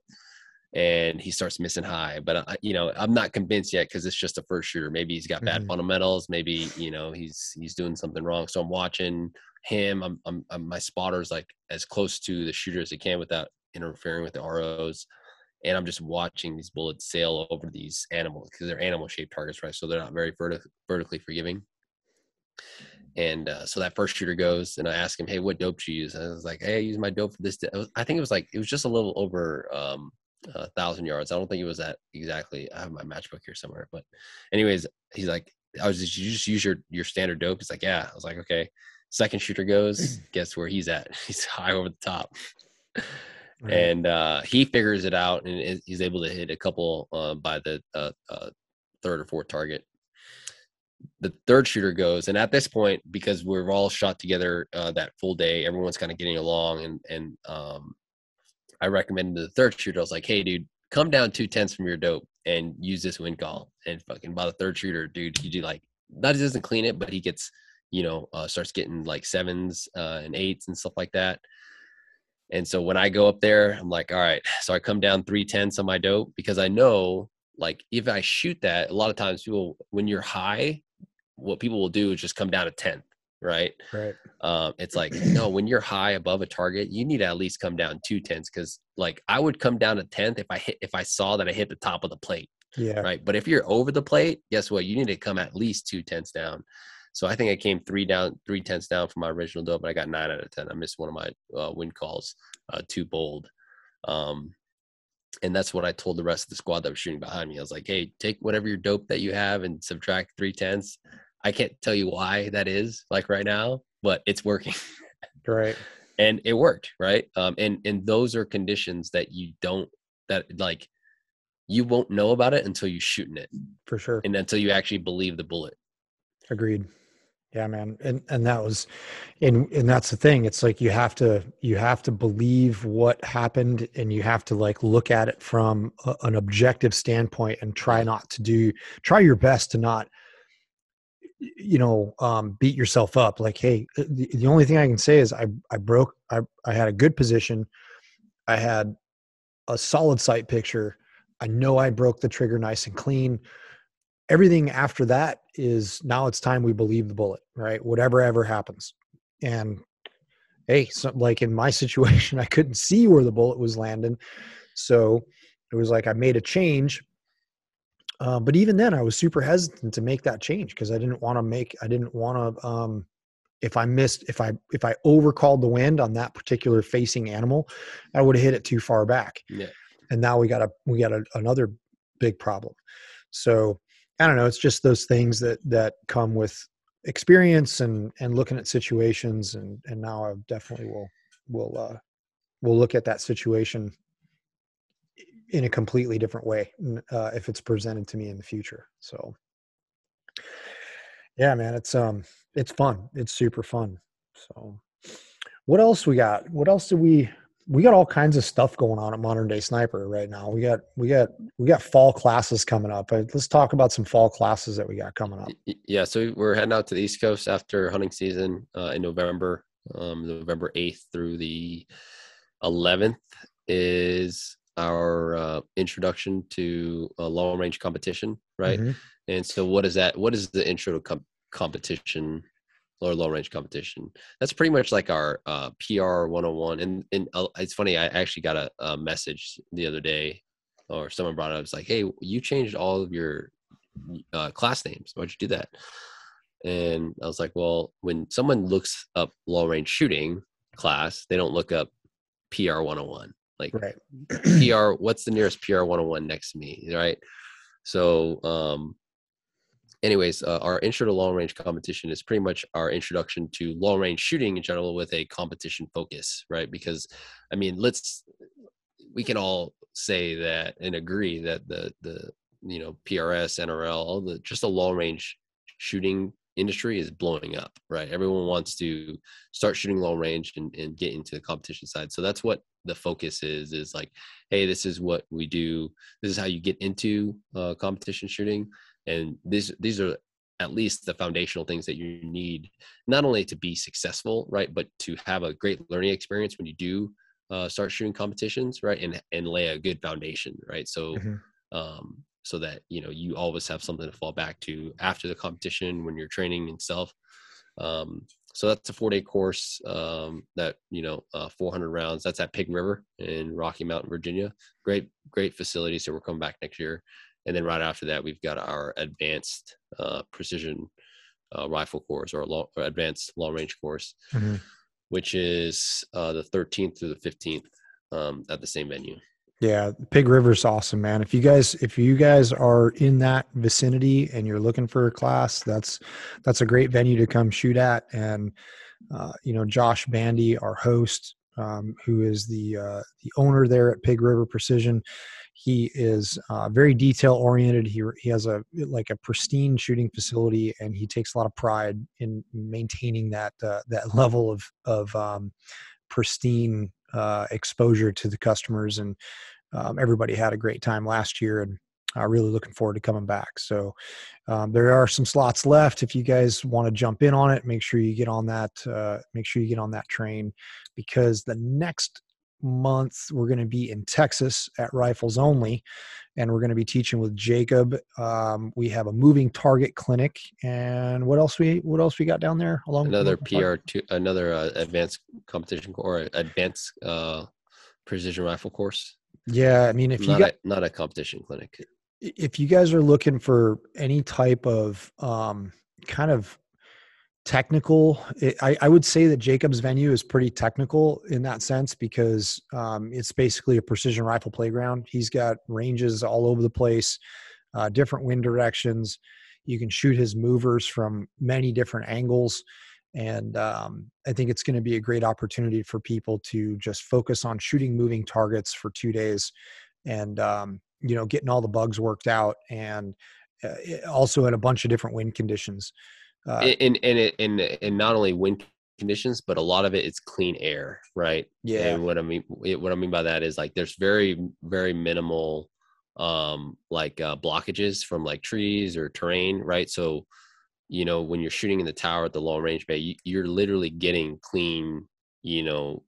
B: and he starts missing high. But I, you know, I'm not convinced yet because it's just a first shooter. Maybe he's got bad mm-hmm. fundamentals. Maybe you know he's he's doing something wrong. So I'm watching him. I'm, I'm, I'm my spotter's like as close to the shooter as he can without interfering with the ROs. And I'm just watching these bullets sail over these animals because they're animal shaped targets, right? So they're not very vertic- vertically forgiving. And uh, so that first shooter goes, and I ask him, "Hey, what dope do you use?" And I was like, "Hey, I use my dope for this." I think it was like it was just a little over um, a thousand yards. I don't think it was that exactly. I have my matchbook here somewhere, but anyways, he's like, "I was just you just use your your standard dope." He's like, "Yeah." I was like, "Okay." Second shooter goes, guess where he's at? He's high over the top. Right. And uh, he figures it out and he's able to hit a couple uh, by the uh, uh, third or fourth target. The third shooter goes, and at this point, because we're all shot together uh, that full day, everyone's kind of getting along. And and um, I recommended the third shooter. I was like, "Hey, dude, come down two tenths from your dope and use this wind call." And fucking by the third shooter, dude, he do like that doesn't clean it, but he gets you know, uh, starts getting like sevens uh, and eights and stuff like that. And so when I go up there, I'm like, all right. So I come down three tenths on my dope because I know, like, if I shoot that, a lot of times people, when you're high, what people will do is just come down a tenth, right?
A: Right.
B: Um, it's like no, when you're high above a target, you need to at least come down two tenths because, like, I would come down a tenth if I hit if I saw that I hit the top of the plate.
A: Yeah.
B: Right. But if you're over the plate, guess what? You need to come at least two tenths down. So I think I came three down, three tenths down from my original dope, but I got nine out of ten. I missed one of my uh, wind calls, uh, too bold. Um, and that's what I told the rest of the squad that was shooting behind me. I was like, "Hey, take whatever your dope that you have and subtract three tenths." I can't tell you why that is, like right now, but it's working.
A: Right.
B: and it worked, right? Um, and and those are conditions that you don't that like you won't know about it until you shooting it
A: For sure.
B: and until you actually believe the bullet.
A: Agreed. Yeah, man. And and that was and and that's the thing. It's like you have to you have to believe what happened and you have to like look at it from a, an objective standpoint and try not to do try your best to not you know um beat yourself up like hey uh, the, the only thing i can say is i i broke i i had a good position i had a solid sight picture i know i broke the trigger nice and clean everything after that is now it's time we believe the bullet right? Whatever ever happens. And hey so like in my situation i couldn't see where the bullet was landing. So it was like i made a change. Um, but even then i was super hesitant to make that change because i didn't want to make i didn't want to um, if i missed if i if i overcalled the wind on that particular facing animal i would have hit it too far back.
B: Yeah.
A: and now we got a we got a, another big problem. So i don't know it's just those things that that come with experience and and looking at situations and and now i definitely will will uh will look at that situation in a completely different way uh, if it's presented to me in the future so. Yeah man it's um it's fun. It's super fun so. What else we got? What else do we we got all kinds of stuff going on at modern day sniper right now we got we got we got fall classes coming up Uh, let's talk about some fall classes that we got coming up
B: Yeah, so we're heading out to the East Coast after hunting season uh, in November. Um, November 8th through the 11th is our uh, introduction to a long range competition, right?
A: Mhm.
B: And so, what is that? What is the intro to com- competition or long range competition? That's pretty much like our uh, PR 101. And, and uh, it's funny, I actually got a, a message the other day, or someone brought it up. It's like, hey, you changed all of your uh, class names. Why'd you do that? And I was like, well, when someone looks up long range shooting class, they don't look up PR 101. Like,
A: right
B: PR, what's the nearest PR 101 next to me, right? So, um, anyways, uh, our intro to long range competition is pretty much our introduction to long range shooting in general with a competition focus, right? Because, I mean, let's we can all say that and agree that the the you know PRS, NRL, all the just the long range shooting industry is blowing up, right? Everyone wants to start shooting long range and, and get into the competition side. So that's what the focus is, is like, hey, this is what we do. This is how you get into uh, competition shooting. And these, these are at least the foundational things that you need, not only to be successful, right, but to have a great learning experience when you do uh, start shooting competitions, right, and and lay a good foundation, right. So,
A: Mhm.
B: um, so that you know you always have something to fall back to after the competition when you're training and stuff. Um, so that's a four day course um, that you know uh, 400 rounds. That's at Pig River in Rocky Mountain, Virginia. Great, great facility. So we're coming back next year, and then right after that, we've got our advanced uh, precision uh, rifle course or, long, or advanced long range course,
A: Mhm.
B: which is uh, the 13th through the 15th um, at the same venue.
A: Yeah, Pig River's awesome, man. If you guys if you guys are in that vicinity and you're looking for a class, that's that's a great venue to come shoot at. And uh, you know, Josh Bandy, our host, um, who is the uh, the owner there at Pig River Precision, he is uh, very detail oriented. He he has a like a pristine shooting facility, and he takes a lot of pride in maintaining that uh, that level of of um, pristine uh, exposure to the customers. And um, everybody had a great time last year and uh, really looking forward to coming back. So um, there are some slots left. If you guys want to jump in on it make sure you get on that uh, make sure you get on that train because the next month we're going to be in texas at rifles only and we're going to be teaching with jacob um, we have a moving target clinic and what else we what else we got down there along
B: Another PR two, another uh, advanced competition or advanced uh, precision rifle course.
A: yeah i mean if you got
B: a, not a competition clinic.
A: if you guys are looking for any type of um, kind of technical. It, I, I would say that Jacob's venue is pretty technical in that sense because um, it's basically a precision rifle playground. He's got ranges all over the place, uh, different wind directions. You can shoot his movers from many different angles. And um, I think it's going to be a great opportunity for people to just focus on shooting moving targets for two days and, um, you know, getting all the bugs worked out and uh, also in a bunch of different wind conditions.
B: Uh, and and it, and and not only wind conditions, but a lot of it is clean air, right?
A: Yeah.
B: And what I mean, what I mean by that is like there's very very minimal um like uh, blockages from like trees or terrain, right? So you know when you're shooting in the tower at the long range bay, you, you're literally getting clean, you know,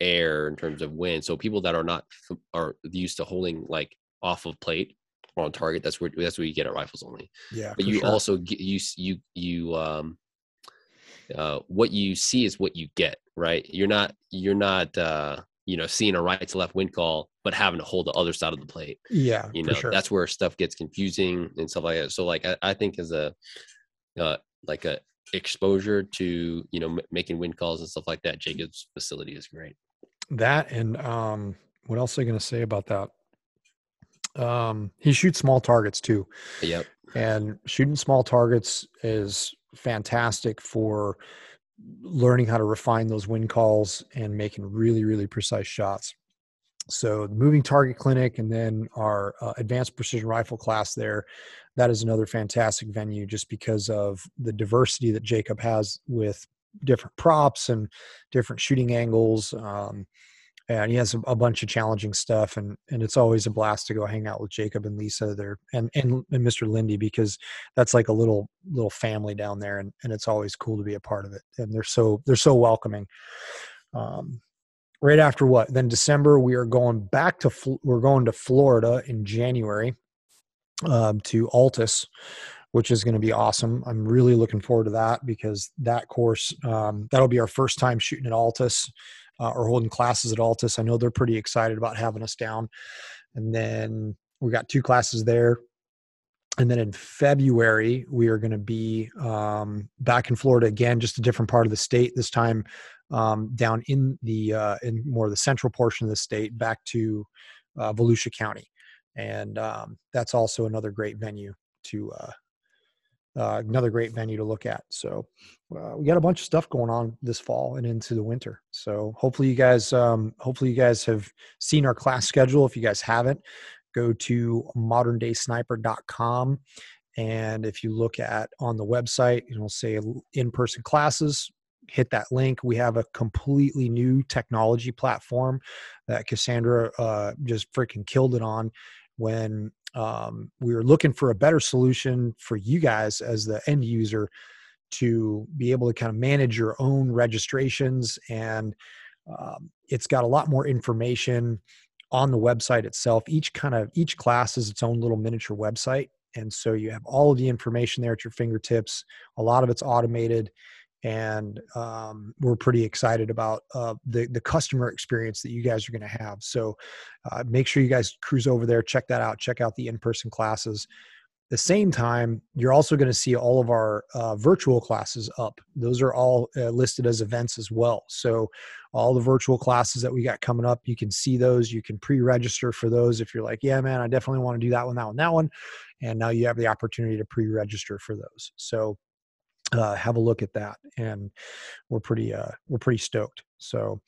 B: air in terms of wind. So people that are not are used to holding like off of plate on target. That's where that's where you get at rifles only.
A: Yeah,
B: but you sure. also get you you you um uh what you see is what you get, right? You're not you're not uh you know seeing a right to left wind call but having to hold the other side of the plate
A: yeah
B: you know
A: sure.
B: that's where stuff gets confusing and stuff like that so like i, I think as a uh like a exposure to you know m- making wind calls and stuff like that jacob's facility is great
A: that and um what else are you going to say about that um, he shoots small targets too.
B: Yep.
A: And shooting small targets is fantastic for learning how to refine those wind calls and making really, really precise shots. So, the moving target clinic and then our uh, advanced precision rifle class there, that is another fantastic venue just because of the diversity that Jacob has with different props and different shooting angles. Um, and he has a, a, bunch of challenging stuff and and it's always a blast to go hang out with jacob and lisa there and and, and mr lindy because that's like a little little family down there and, and it's always cool to be a part of it and they're so they're so welcoming. Um, right after what? Then december we are going back to we're going to florida in january um, to altus which is going to be awesome. I'm really looking forward to that because that course um, that'll be our first time shooting at Altus uh, or holding classes at Altus. I know they're pretty excited about having us down. And then we got two classes there. And then in February, we are going to be um, back in Florida again, just a different part of the state. This time um, down in the uh, in more of the central portion of the state, back to uh, Volusia County, and um, that's also another great venue to uh, uh, another great venue to look at. So uh, we got a bunch of stuff going on this fall and into the winter. So hopefully you guys, um, hopefully you guys have seen our class schedule. If you guys haven't, go to moderndaysniper.com. And if you look at on the website, it'll say in-person classes. Hit that link. We have a completely new technology platform that Cassandra uh, just freaking killed it on when um, we were looking for a better solution for you guys as the end user to be able to kind of manage your own registrations and um, it's got a lot more information on the website itself. Each kind of each class is its own little miniature website and so you have all of the information there at your fingertips. A lot of it's automated and um, we're pretty excited about uh, the the customer experience that you guys are going to have. So uh, make sure you guys cruise over there, check that out, check out the in person classes. The same time, you're also going to see all of our uh, virtual classes up. Those are all uh, listed as events as well. So all the virtual classes that we got coming up, you can see those. You can pre-register for those if you're like, yeah, man, I definitely want to do that one, that one, that one. And now you have the opportunity to pre-register for those. So uh, have a look at that and we're pretty uh, we're pretty stoked. So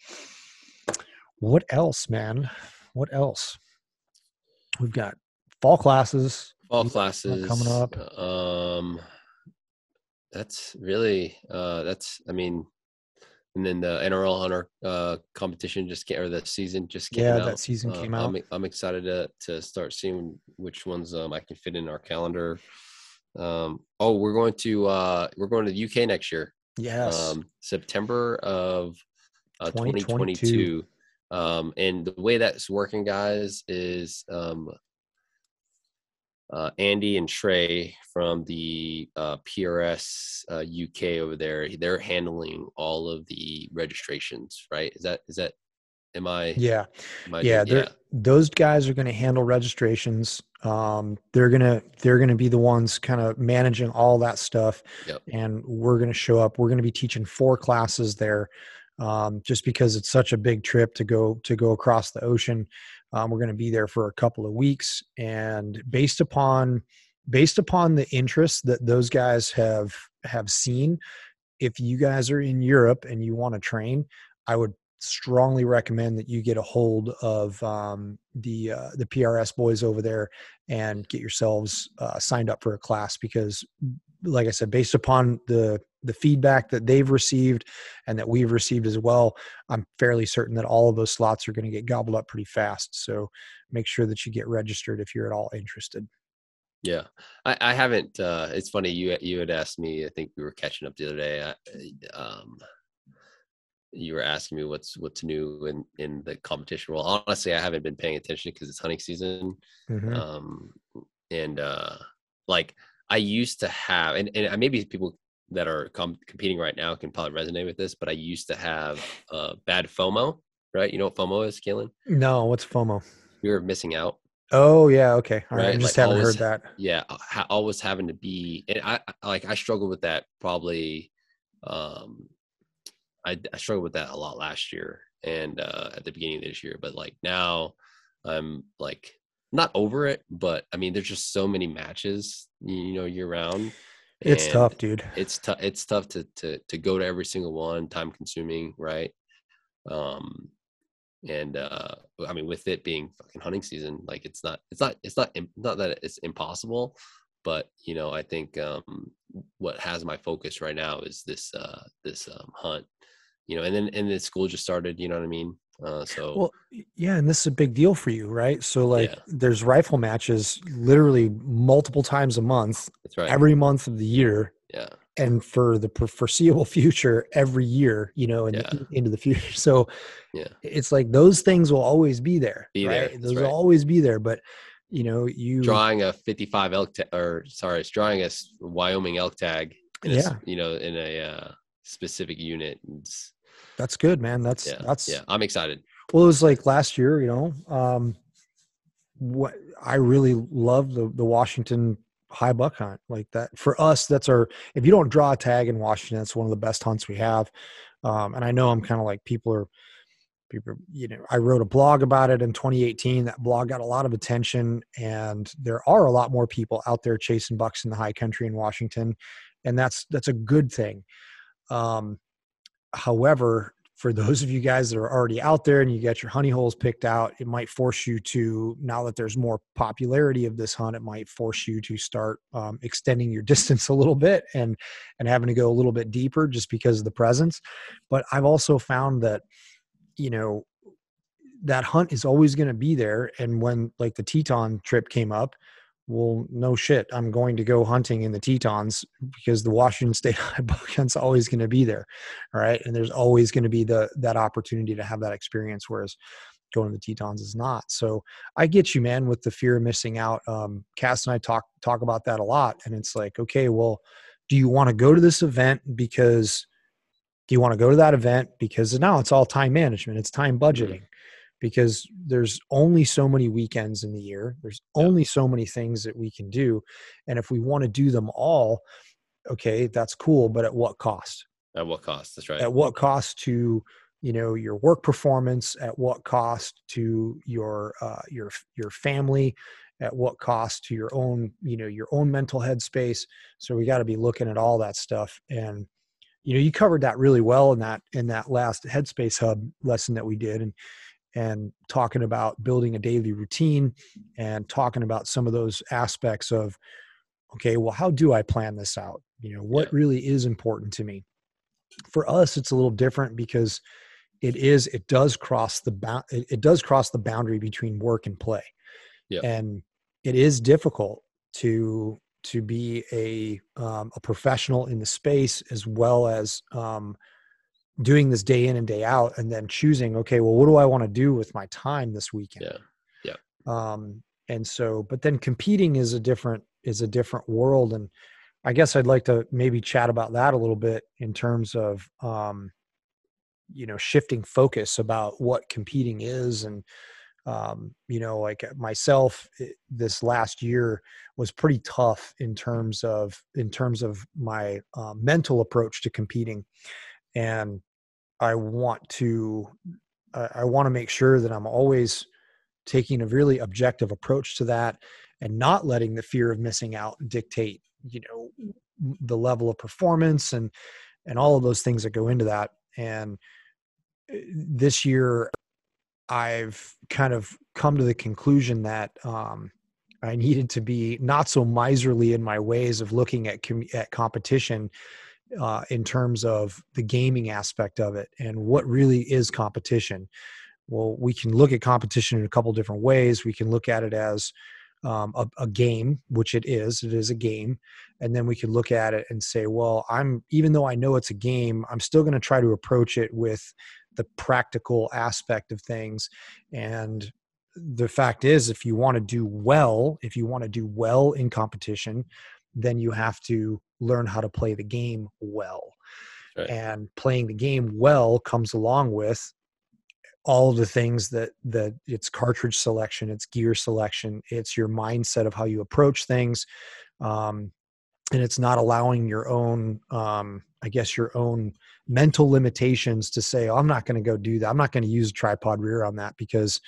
A: what else man? What else? We've got fall classes
B: fall classes
A: coming up.
B: um that's really uh that's i mean and then the nrl hunter uh competition just came or the season just came
A: yeah
B: out.
A: that season came uh, out.
B: I'm, I'm excited to to start seeing which ones um i can fit in our calendar um, oh, we're going to uh, we're going to the UK next year.
A: Yes,
B: um, September of uh, 2022. 2022. Um, and the way that's working, guys, is um, uh, Andy and Trey from the uh, PRS uh, UK over there. They're handling all of the registrations, right? Is that is that Am I?
A: Yeah,
B: am I
A: yeah, they're, those guys are going to handle registrations. Um, they're gonna they're gonna be the ones kind of managing all that stuff,
B: Yep.
A: and we're gonna show up. We're gonna be teaching four classes there, um, just because it's such a big trip to go to go across the ocean. Um, we're gonna be there for a couple of weeks, and based upon based upon the interest that those guys have have seen, if you guys are in Europe and you want to train, I would strongly recommend that you get a hold of um, the uh, the PRS boys over there and get yourselves uh, signed up for a class because, like I said, based upon the the feedback that they've received and that we've received as well, I'm fairly certain that all of those slots are going to get gobbled up pretty fast. So make sure that you get registered if you're at all interested.
B: Yeah, I, I haven't. Uh, it's funny you you had asked me. I think we were catching up the other day. I, um, you were asking me what's what's new in in the competition. Well, honestly, I haven't been paying attention because it's hunting season.
A: Mhm.
B: Um, and uh, like I used to have, and and maybe people that are com- competing right now can probably resonate with this, but I used to have uh, bad FOMO. Right? You know what FOMO is, Caylen?
A: No, what's FOMO?
B: You're of missing out.
A: Oh yeah, okay. All right, I just
B: like
A: haven't
B: always-
A: heard that.
B: yeah uh, ha- always having to be and i I- like i struggled with that probably um i i struggled with that a lot last year and uh at the beginning of this year but like now i'm like not over it but i mean there's just so many matches you know year round.
A: It's tough, dude.
B: it's tough it's tough to to to go to every single one time consuming right? Um and uh i mean with it being fucking hunting season like it's not it's not it's not not that it's impossible but you know i think um what has my focus right now is this uh this um hunt you know and then and then school just started you know what i mean uh so
A: Well, yeah, and this is a big deal for you, right? So like
B: Yeah.
A: there's rifle matches literally multiple times a month,
B: that's right
A: every month of the year,
B: yeah
A: and for the foreseeable future every year, you know, and
B: Yeah.
A: into the future. So
B: Yeah.
A: it's like those things will always be there,
B: Be there,
A: right?
B: that's
A: Those
B: right.
A: will always be there, but you know, you
B: drawing a 55 elk ta- or sorry it's drawing a wyoming elk tag in a
A: Yeah.
B: you know in a uh specific unit it's,
A: that's good, man. That's
B: yeah
A: that's
B: yeah i'm excited
A: Well, it was like last year, you know. Um, what I really love the the Washington high buck hunt like that. For us, that's our. If you don't draw a tag in Washington, that's one of the best hunts we have. Um, and I know I'm kind of like people are. People, you know, I wrote a blog about it in 2018. That blog got a lot of attention, and there are a lot more people out there chasing bucks in the high country in Washington, and that's that's a good thing. Um, however, for those of you guys that are already out there and you got your honey holes picked out, it might force you to now that there's more popularity of this hunt, it might force you to start um, extending your distance a little bit and and having to go a little bit deeper just because of the presence. But I've also found that you know that hunt is always going to be there, and when like the Teton trip came up. Well, no shit. I'm going to go hunting in the Tetons because the Washington State high buck hunt's always going to be there right? and there's always going to be the that opportunity to have that experience whereas going to the tetons is not so i get you man with the fear of missing out um cass and i talk talk about that a lot and it's like okay well do you want to go to this event because do you want to go to that event because now it's all time management it's time budgeting because there's only so many weekends in the year. There's only so many things that we can do and if we want to do them all okay that's cool but at what cost?
B: At what cost? That's right.
A: At what cost to you know your work performance? At what cost to your uh, your your family? At what cost to your own you know your own mental headspace? So we got to be looking at all that stuff and you know you covered that really well in that in that last headspace hub lesson that we did and and talking about building a daily routine and talking about some of those aspects of okay well how do i plan this out you know what
B: Yeah.
A: really is important to me for us it's a little different because it is it does cross the bound it, does cross the boundary between work and play
B: Yeah.
A: and it is difficult to to be a um, a professional in the space as well as um, doing this day in and day out and then choosing okay well what do i want to do with my time this weekend
B: Yeah.
A: um and so but then competing is a different is a different world and i guess i'd like to maybe chat about that a little bit in terms of um you know shifting focus about what competing is and um, you know like myself it, this last year was pretty tough in terms of in terms of my uh, mental approach to competing and i want to I, I want to make sure that i'm always taking a really objective approach to that and not letting the fear of missing out dictate you know the level of performance and and all of those things that go into that. And eh, this year i've kind of come to the conclusion that um, i needed to be not so miserly in my ways of looking at com- at competition uh, in terms of the gaming aspect of it and what really is competition well we can look at competition in a couple different ways we can look at it as um, a, a, game, which it is. It is a game, and then we could look at it and say, well, I'm even though I know it's a game, I'm still going to try to approach it with the practical aspect of things. And the fact is, if you want to do well, if you want to do well in competition, then you have to learn how to play the game well. Right. And playing the game well comes along with all of the things that that it's cartridge selection it's gear selection it's your mindset of how you approach things um, and it's not allowing your own um, i guess your own mental limitations to say oh, i'm not going to go do that i'm not going to use a tripod rear on that because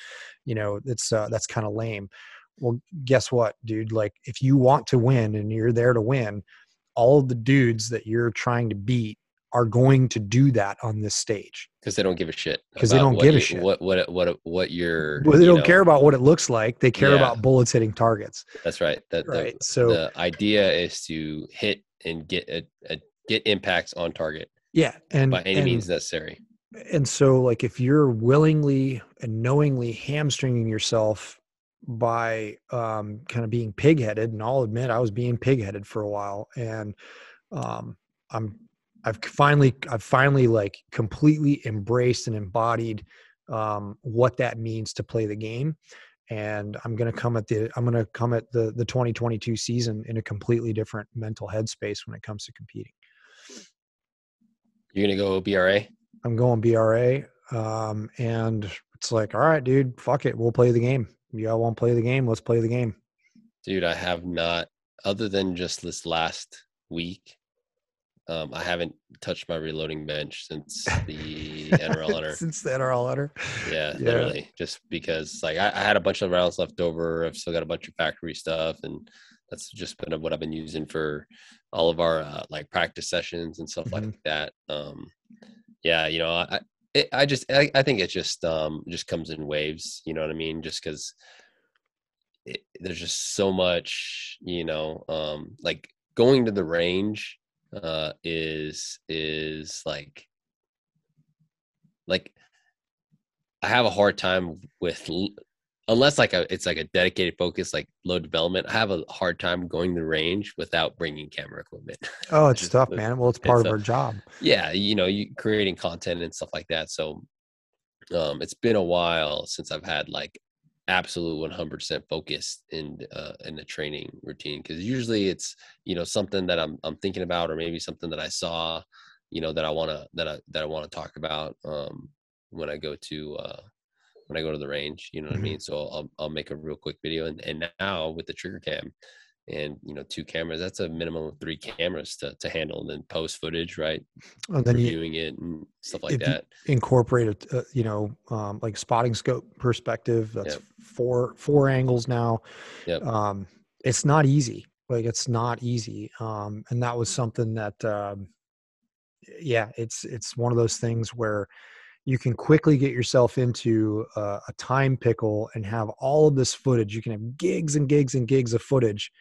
A: you know it's uh, that's kind of lame well guess what dude? Like if you want to win and you're there to win all the dudes that you're trying to beat are going to do that on this stage.
B: Because they don't give a shit
A: because they don't give
B: you,
A: a shit.
B: what what what what you're
A: well, they don't know, care about what it looks like. They care yeah. about bullets hitting targets.
B: That's right. That
A: right
B: the,
A: so
B: the idea is to hit and get a, a get impacts on target
A: yeah and
B: by any
A: and,
B: means necessary.
A: and so like if you're willingly and knowingly hamstringing yourself by um kind of being pigheaded and i'll admit i was being pigheaded for a while and um i'm I've finally I've finally like completely embraced and embodied um, what that means to play the game. And I'm gonna come at the I'm gonna come at the the 2022 season in a completely different mental headspace when it comes to competing.
B: You're gonna go BRA?
A: I'm going BRA. Um, and it's like, all right, dude, fuck it, we'll play the game. Y'all won't play the game, let's play the game.
B: Dude, I have not other than just this last week um, I haven't touched my reloading bench since the NRL hunter.
A: since the NRL hunter.
B: Yeah, yeah, literally. Just because like I, I, had a bunch of rounds left over. I've still got a bunch of factory stuff, and that's just been what I've been using for all of our uh, like practice sessions and stuff mm-hmm. like that. Um, yeah, you know, I it, I just I, I, think it just um just comes in waves. You know what I mean? Just because there's just so much, you know, um, like going to the range uh, is is like like I have a hard time with unless like a it's like a dedicated focus like load development. I have a hard time going the range without bringing camera equipment.
A: Oh, it's tough, man. Well, it's part it's of our job.
B: Yeah, you know, you creating content and stuff like that. So um, it's been a while since I've had like absolute 100% focus in uh, in the training routine because usually it's you know something that I'm I'm thinking about or maybe something that I saw you know that I want to that I that I want to talk about um, when I go to uh, when I go to the range you know what mm-hmm. I mean so I'll I'll make a real quick video and and now with the trigger cam and you know two cameras that's a minimum of three cameras to, to handle and then post footage right
A: and then
B: reviewing you, it and stuff like that
A: incorporate a uh, you know um, like spotting scope perspective that's yep. four four angles now
B: yep.
A: um, it's not easy like it's not easy um, and that was something that um, yeah it's it's one of those things where you can quickly get yourself into a, a time pickle and have all of this footage. You can have gigs and gigs and gigs of footage,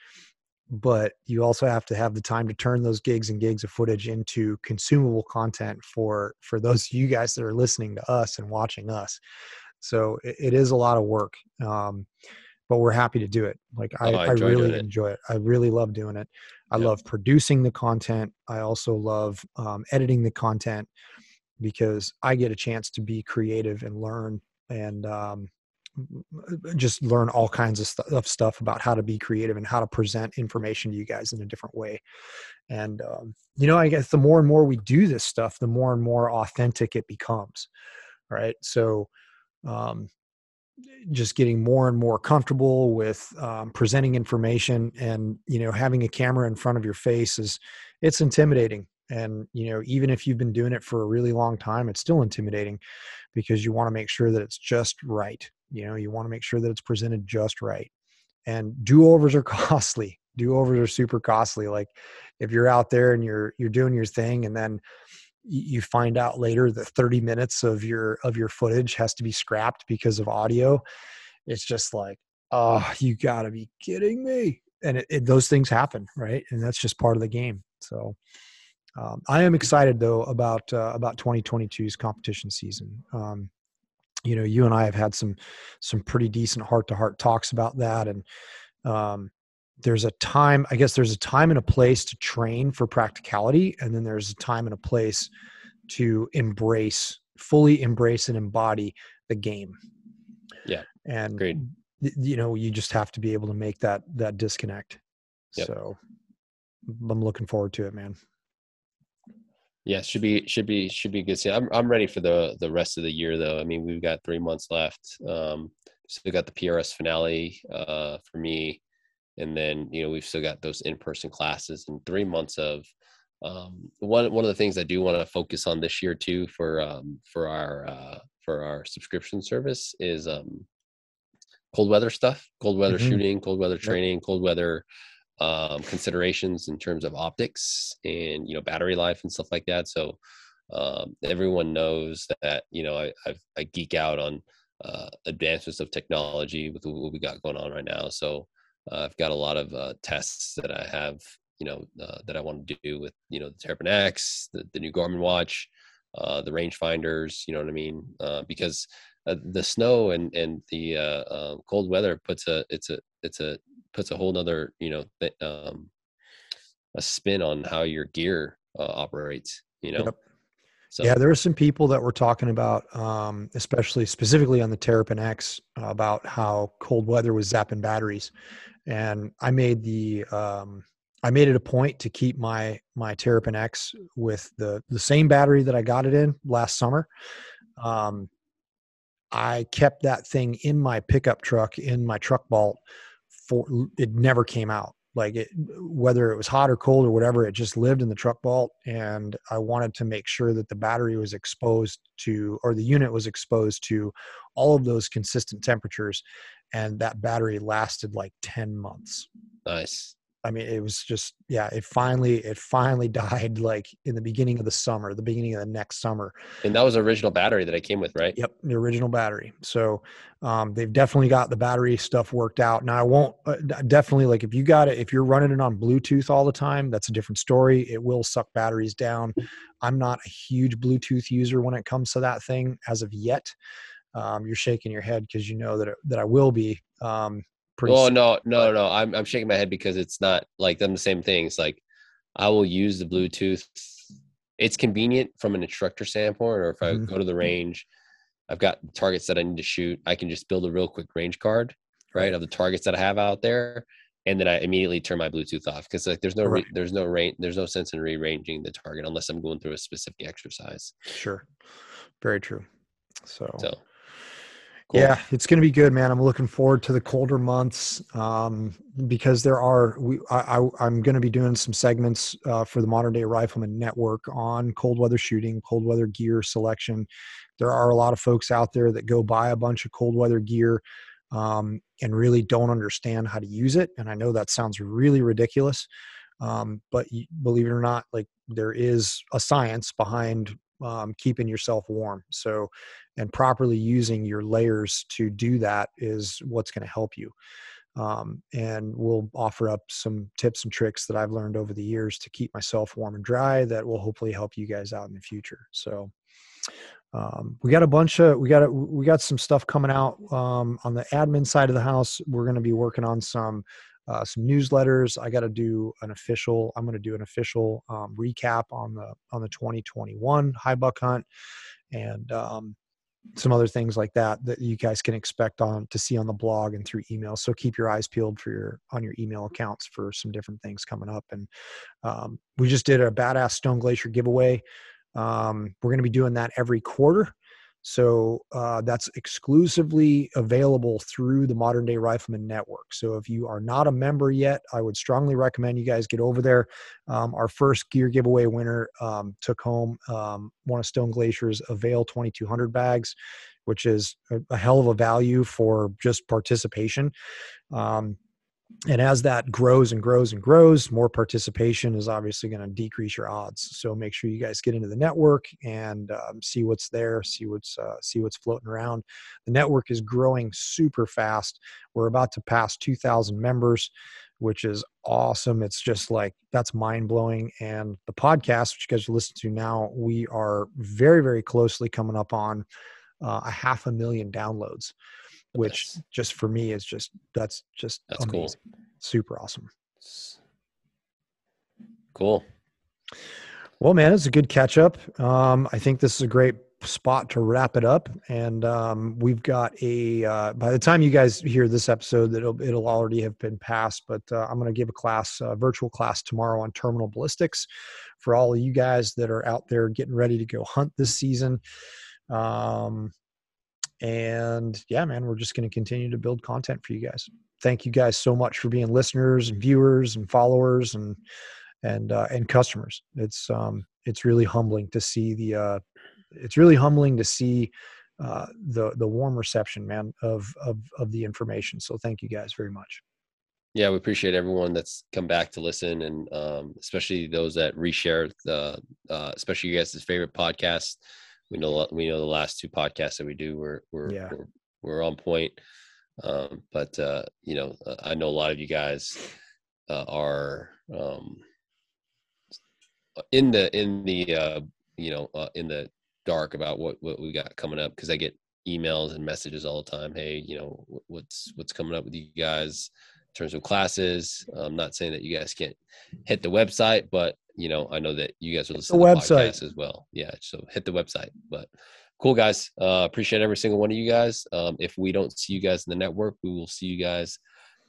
A: but you also have to have the time to turn those gigs and gigs of footage into consumable content for for those of you guys that are listening to us and watching us. So it, it is a lot of work. Um, but we're happy to do it. Like I, oh, I, I really enjoy it. I really love doing it. I yep. love producing the content. I also love um, editing the content because I get a chance to be creative and learn. And um, just learn all kinds of, st- of, stuff about how to be creative and how to present information to you guys in a different way. And um, you know, I guess the more and more we do this stuff, the more and more authentic it becomes. Right. So, um, just getting more and more comfortable with um, presenting information and you know having a camera in front of your face is it's intimidating and you know even if you've been doing it for a really long time it's still intimidating because you want to make sure that it's just right you know you want to make sure that it's presented just right. And do-overs are costly do-overs are super costly like if you're out there and you're you're doing your thing and then you find out later that 30 minutes of your of your footage has to be scrapped because of audio it's just like oh you gotta be kidding me. And it, it, those things happen right? And that's just part of the game so um, i am excited though about uh, about 2022's competition season. Um, you know you and i have had some some pretty decent heart to heart talks about that and um, there's a time i guess there's a time and a place to train for practicality and then there's a time and a place to embrace fully embrace and embody the game.
B: Yeah.
A: And great you know you just have to be able to make that that disconnect. Yep. so i'm looking forward to it man
B: yeah should be should be should be good See, i'm, I'm ready for the the rest of the year though. I mean we've got three months left. Um still got the prs finale uh for me. And then you know we've still got those in-person classes and three months of um, one one of the things I do want to focus on this year too for um, for our uh, for our subscription service is um, cold weather stuff, cold weather mm-hmm. shooting, cold weather training, cold weather um, considerations in terms of optics and you know battery life and stuff like that. So um, everyone knows that you know I I've, i geek out on uh, advancements of technology with what we got going on right now. So uh, I've got a lot of uh, tests that I have, you know, uh, that I want to do with, you know, the Terrapin X, the, the new Garmin watch, uh, the rangefinders, you know what I mean? Uh, because the snow and, and the cold weather puts a, it's a, it's a, puts a whole nother, you know, th- um, a spin on how your gear operates, you know? Yep.
A: So. Yeah, there are some people that were talking about, um, especially specifically on the Terrapin X, uh, about how cold weather was zapping batteries, and I made the um, I made it a point to keep my my Terrapin X with the the same battery that I got it in last summer. Um, I kept that thing in my pickup truck in my truck vault for it never came out. Like it, whether it was hot or cold or whatever it just lived in the truck vault and i wanted to make sure that the battery was exposed to or the unit was exposed to all of those consistent temperatures and that battery lasted like 10 months.
B: Nice
A: I mean, it was just yeah. It finally it finally died like in the beginning of the summer, the beginning of the next summer.
B: And that was original battery that I came with, right?
A: Yep, the original battery. So um, they've definitely got the battery stuff worked out. Now I won't uh, definitely like if you got it if you're running it on Bluetooth all the time, that's a different story. It will suck batteries down. I'm not a huge Bluetooth user when it comes to that thing as of yet. Um, you're shaking your head because you know that it, that I will be. Um,
B: pretty. Oh no, no, no! I'm I'm shaking my head because it's not like them the same things. Like I will use the Bluetooth. It's convenient from an instructor standpoint, or if I mm-hmm. go to the range, I've got targets that I need to shoot. I can just build a real quick range card, right, of the targets that I have out there, and then I immediately turn my Bluetooth off because like there's no re- there's no range there's no sense in rearranging the target unless I'm going through a specific exercise.
A: Sure, very true. So, so Cool. Yeah, it's going to be good, man. I'm looking forward to the colder months um, because there are. We, I, am going to be doing some segments uh, for the Modern Day Rifleman Network on cold weather shooting, cold weather gear selection. There are a lot of folks out there that go buy a bunch of cold weather gear um, and really don't understand how to use it. And I know that sounds really ridiculous, um, but believe it or not, like there is a science behind um, keeping yourself warm. So, and properly using your layers to do that is what's going to help you. Um, and we'll offer up some tips and tricks that I've learned over the years to keep myself warm and dry that will hopefully help you guys out in the future. So, um, we got a bunch of we got a, we got some stuff coming out um, on the admin side of the house. We're going to be working on some uh, some newsletters. I got to do an official. I'm going to do an official um, recap on the on the 2021 high buck hunt, and um, some other things like that that you guys can expect on to see on the blog and through email. So keep your eyes peeled for your on your email accounts for some different things coming up. And um, we just did a badass Stone Glacier giveaway. Um, we're going to be doing that every quarter. So uh, that's exclusively available through the Modern Day Rifleman Network. So if you are not a member yet, I would strongly recommend you guys get over there. Um, our first gear giveaway winner um, took home um, one of Stone Glacier's Avail 2200 bags, which is a, a, hell of a value for just participation. And as that grows and grows and grows more participation is obviously going to decrease your odds. So make sure you guys get into the network and um, see what's there see what's uh, see what's floating around. The network is growing super fast. We're about to pass 2000 members which is awesome. It's just like that's mind-blowing. And the podcast which you guys are listening to now we are very very closely coming up on uh, a half a million downloads which just for me is just that's just
B: that's amazing.
A: cool super awesome.
B: Cool.
A: Well man it's a good catch up. Um, i think this is a great spot to wrap it up. And um, we've got a uh, by the time you guys hear this episode it'll, it'll already have been passed. But uh, i'm going to give a class a virtual class tomorrow on terminal ballistics for all of you guys that are out there getting ready to go hunt this season. Um, and yeah, man, we're just going to continue to build content for you guys. Thank you guys so much for being listeners and viewers and followers and and uh, and customers. It's um it's really humbling to see the uh, it's really humbling to see uh, the the warm reception, man, of of of the information. So thank you guys very much.
B: Yeah, we appreciate everyone that's come back to listen, and um, especially those that reshare the, uh, especially you guys' favorite podcast we know we know the last two podcasts that we do we're we're yeah. we're, we're, on point um, but uh, you know uh, i know a lot of you guys uh, are um, in the in the uh, you know uh, in the dark about what what we got coming up because i get emails and messages all the time hey you know what's what's coming up with you guys in terms of classes i'm not saying that you guys can't hit the website but you know, I know that you guys are listening the to website. podcasts as well. Yeah. So hit the website. But cool guys. Uh, appreciate every single one of you guys. Um, if we don't see you guys in the network, we will see you guys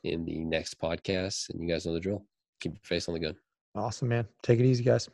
B: in the next podcast. And you guys know the drill. Keep your face on the gun.
A: Awesome, man. Take it easy, guys.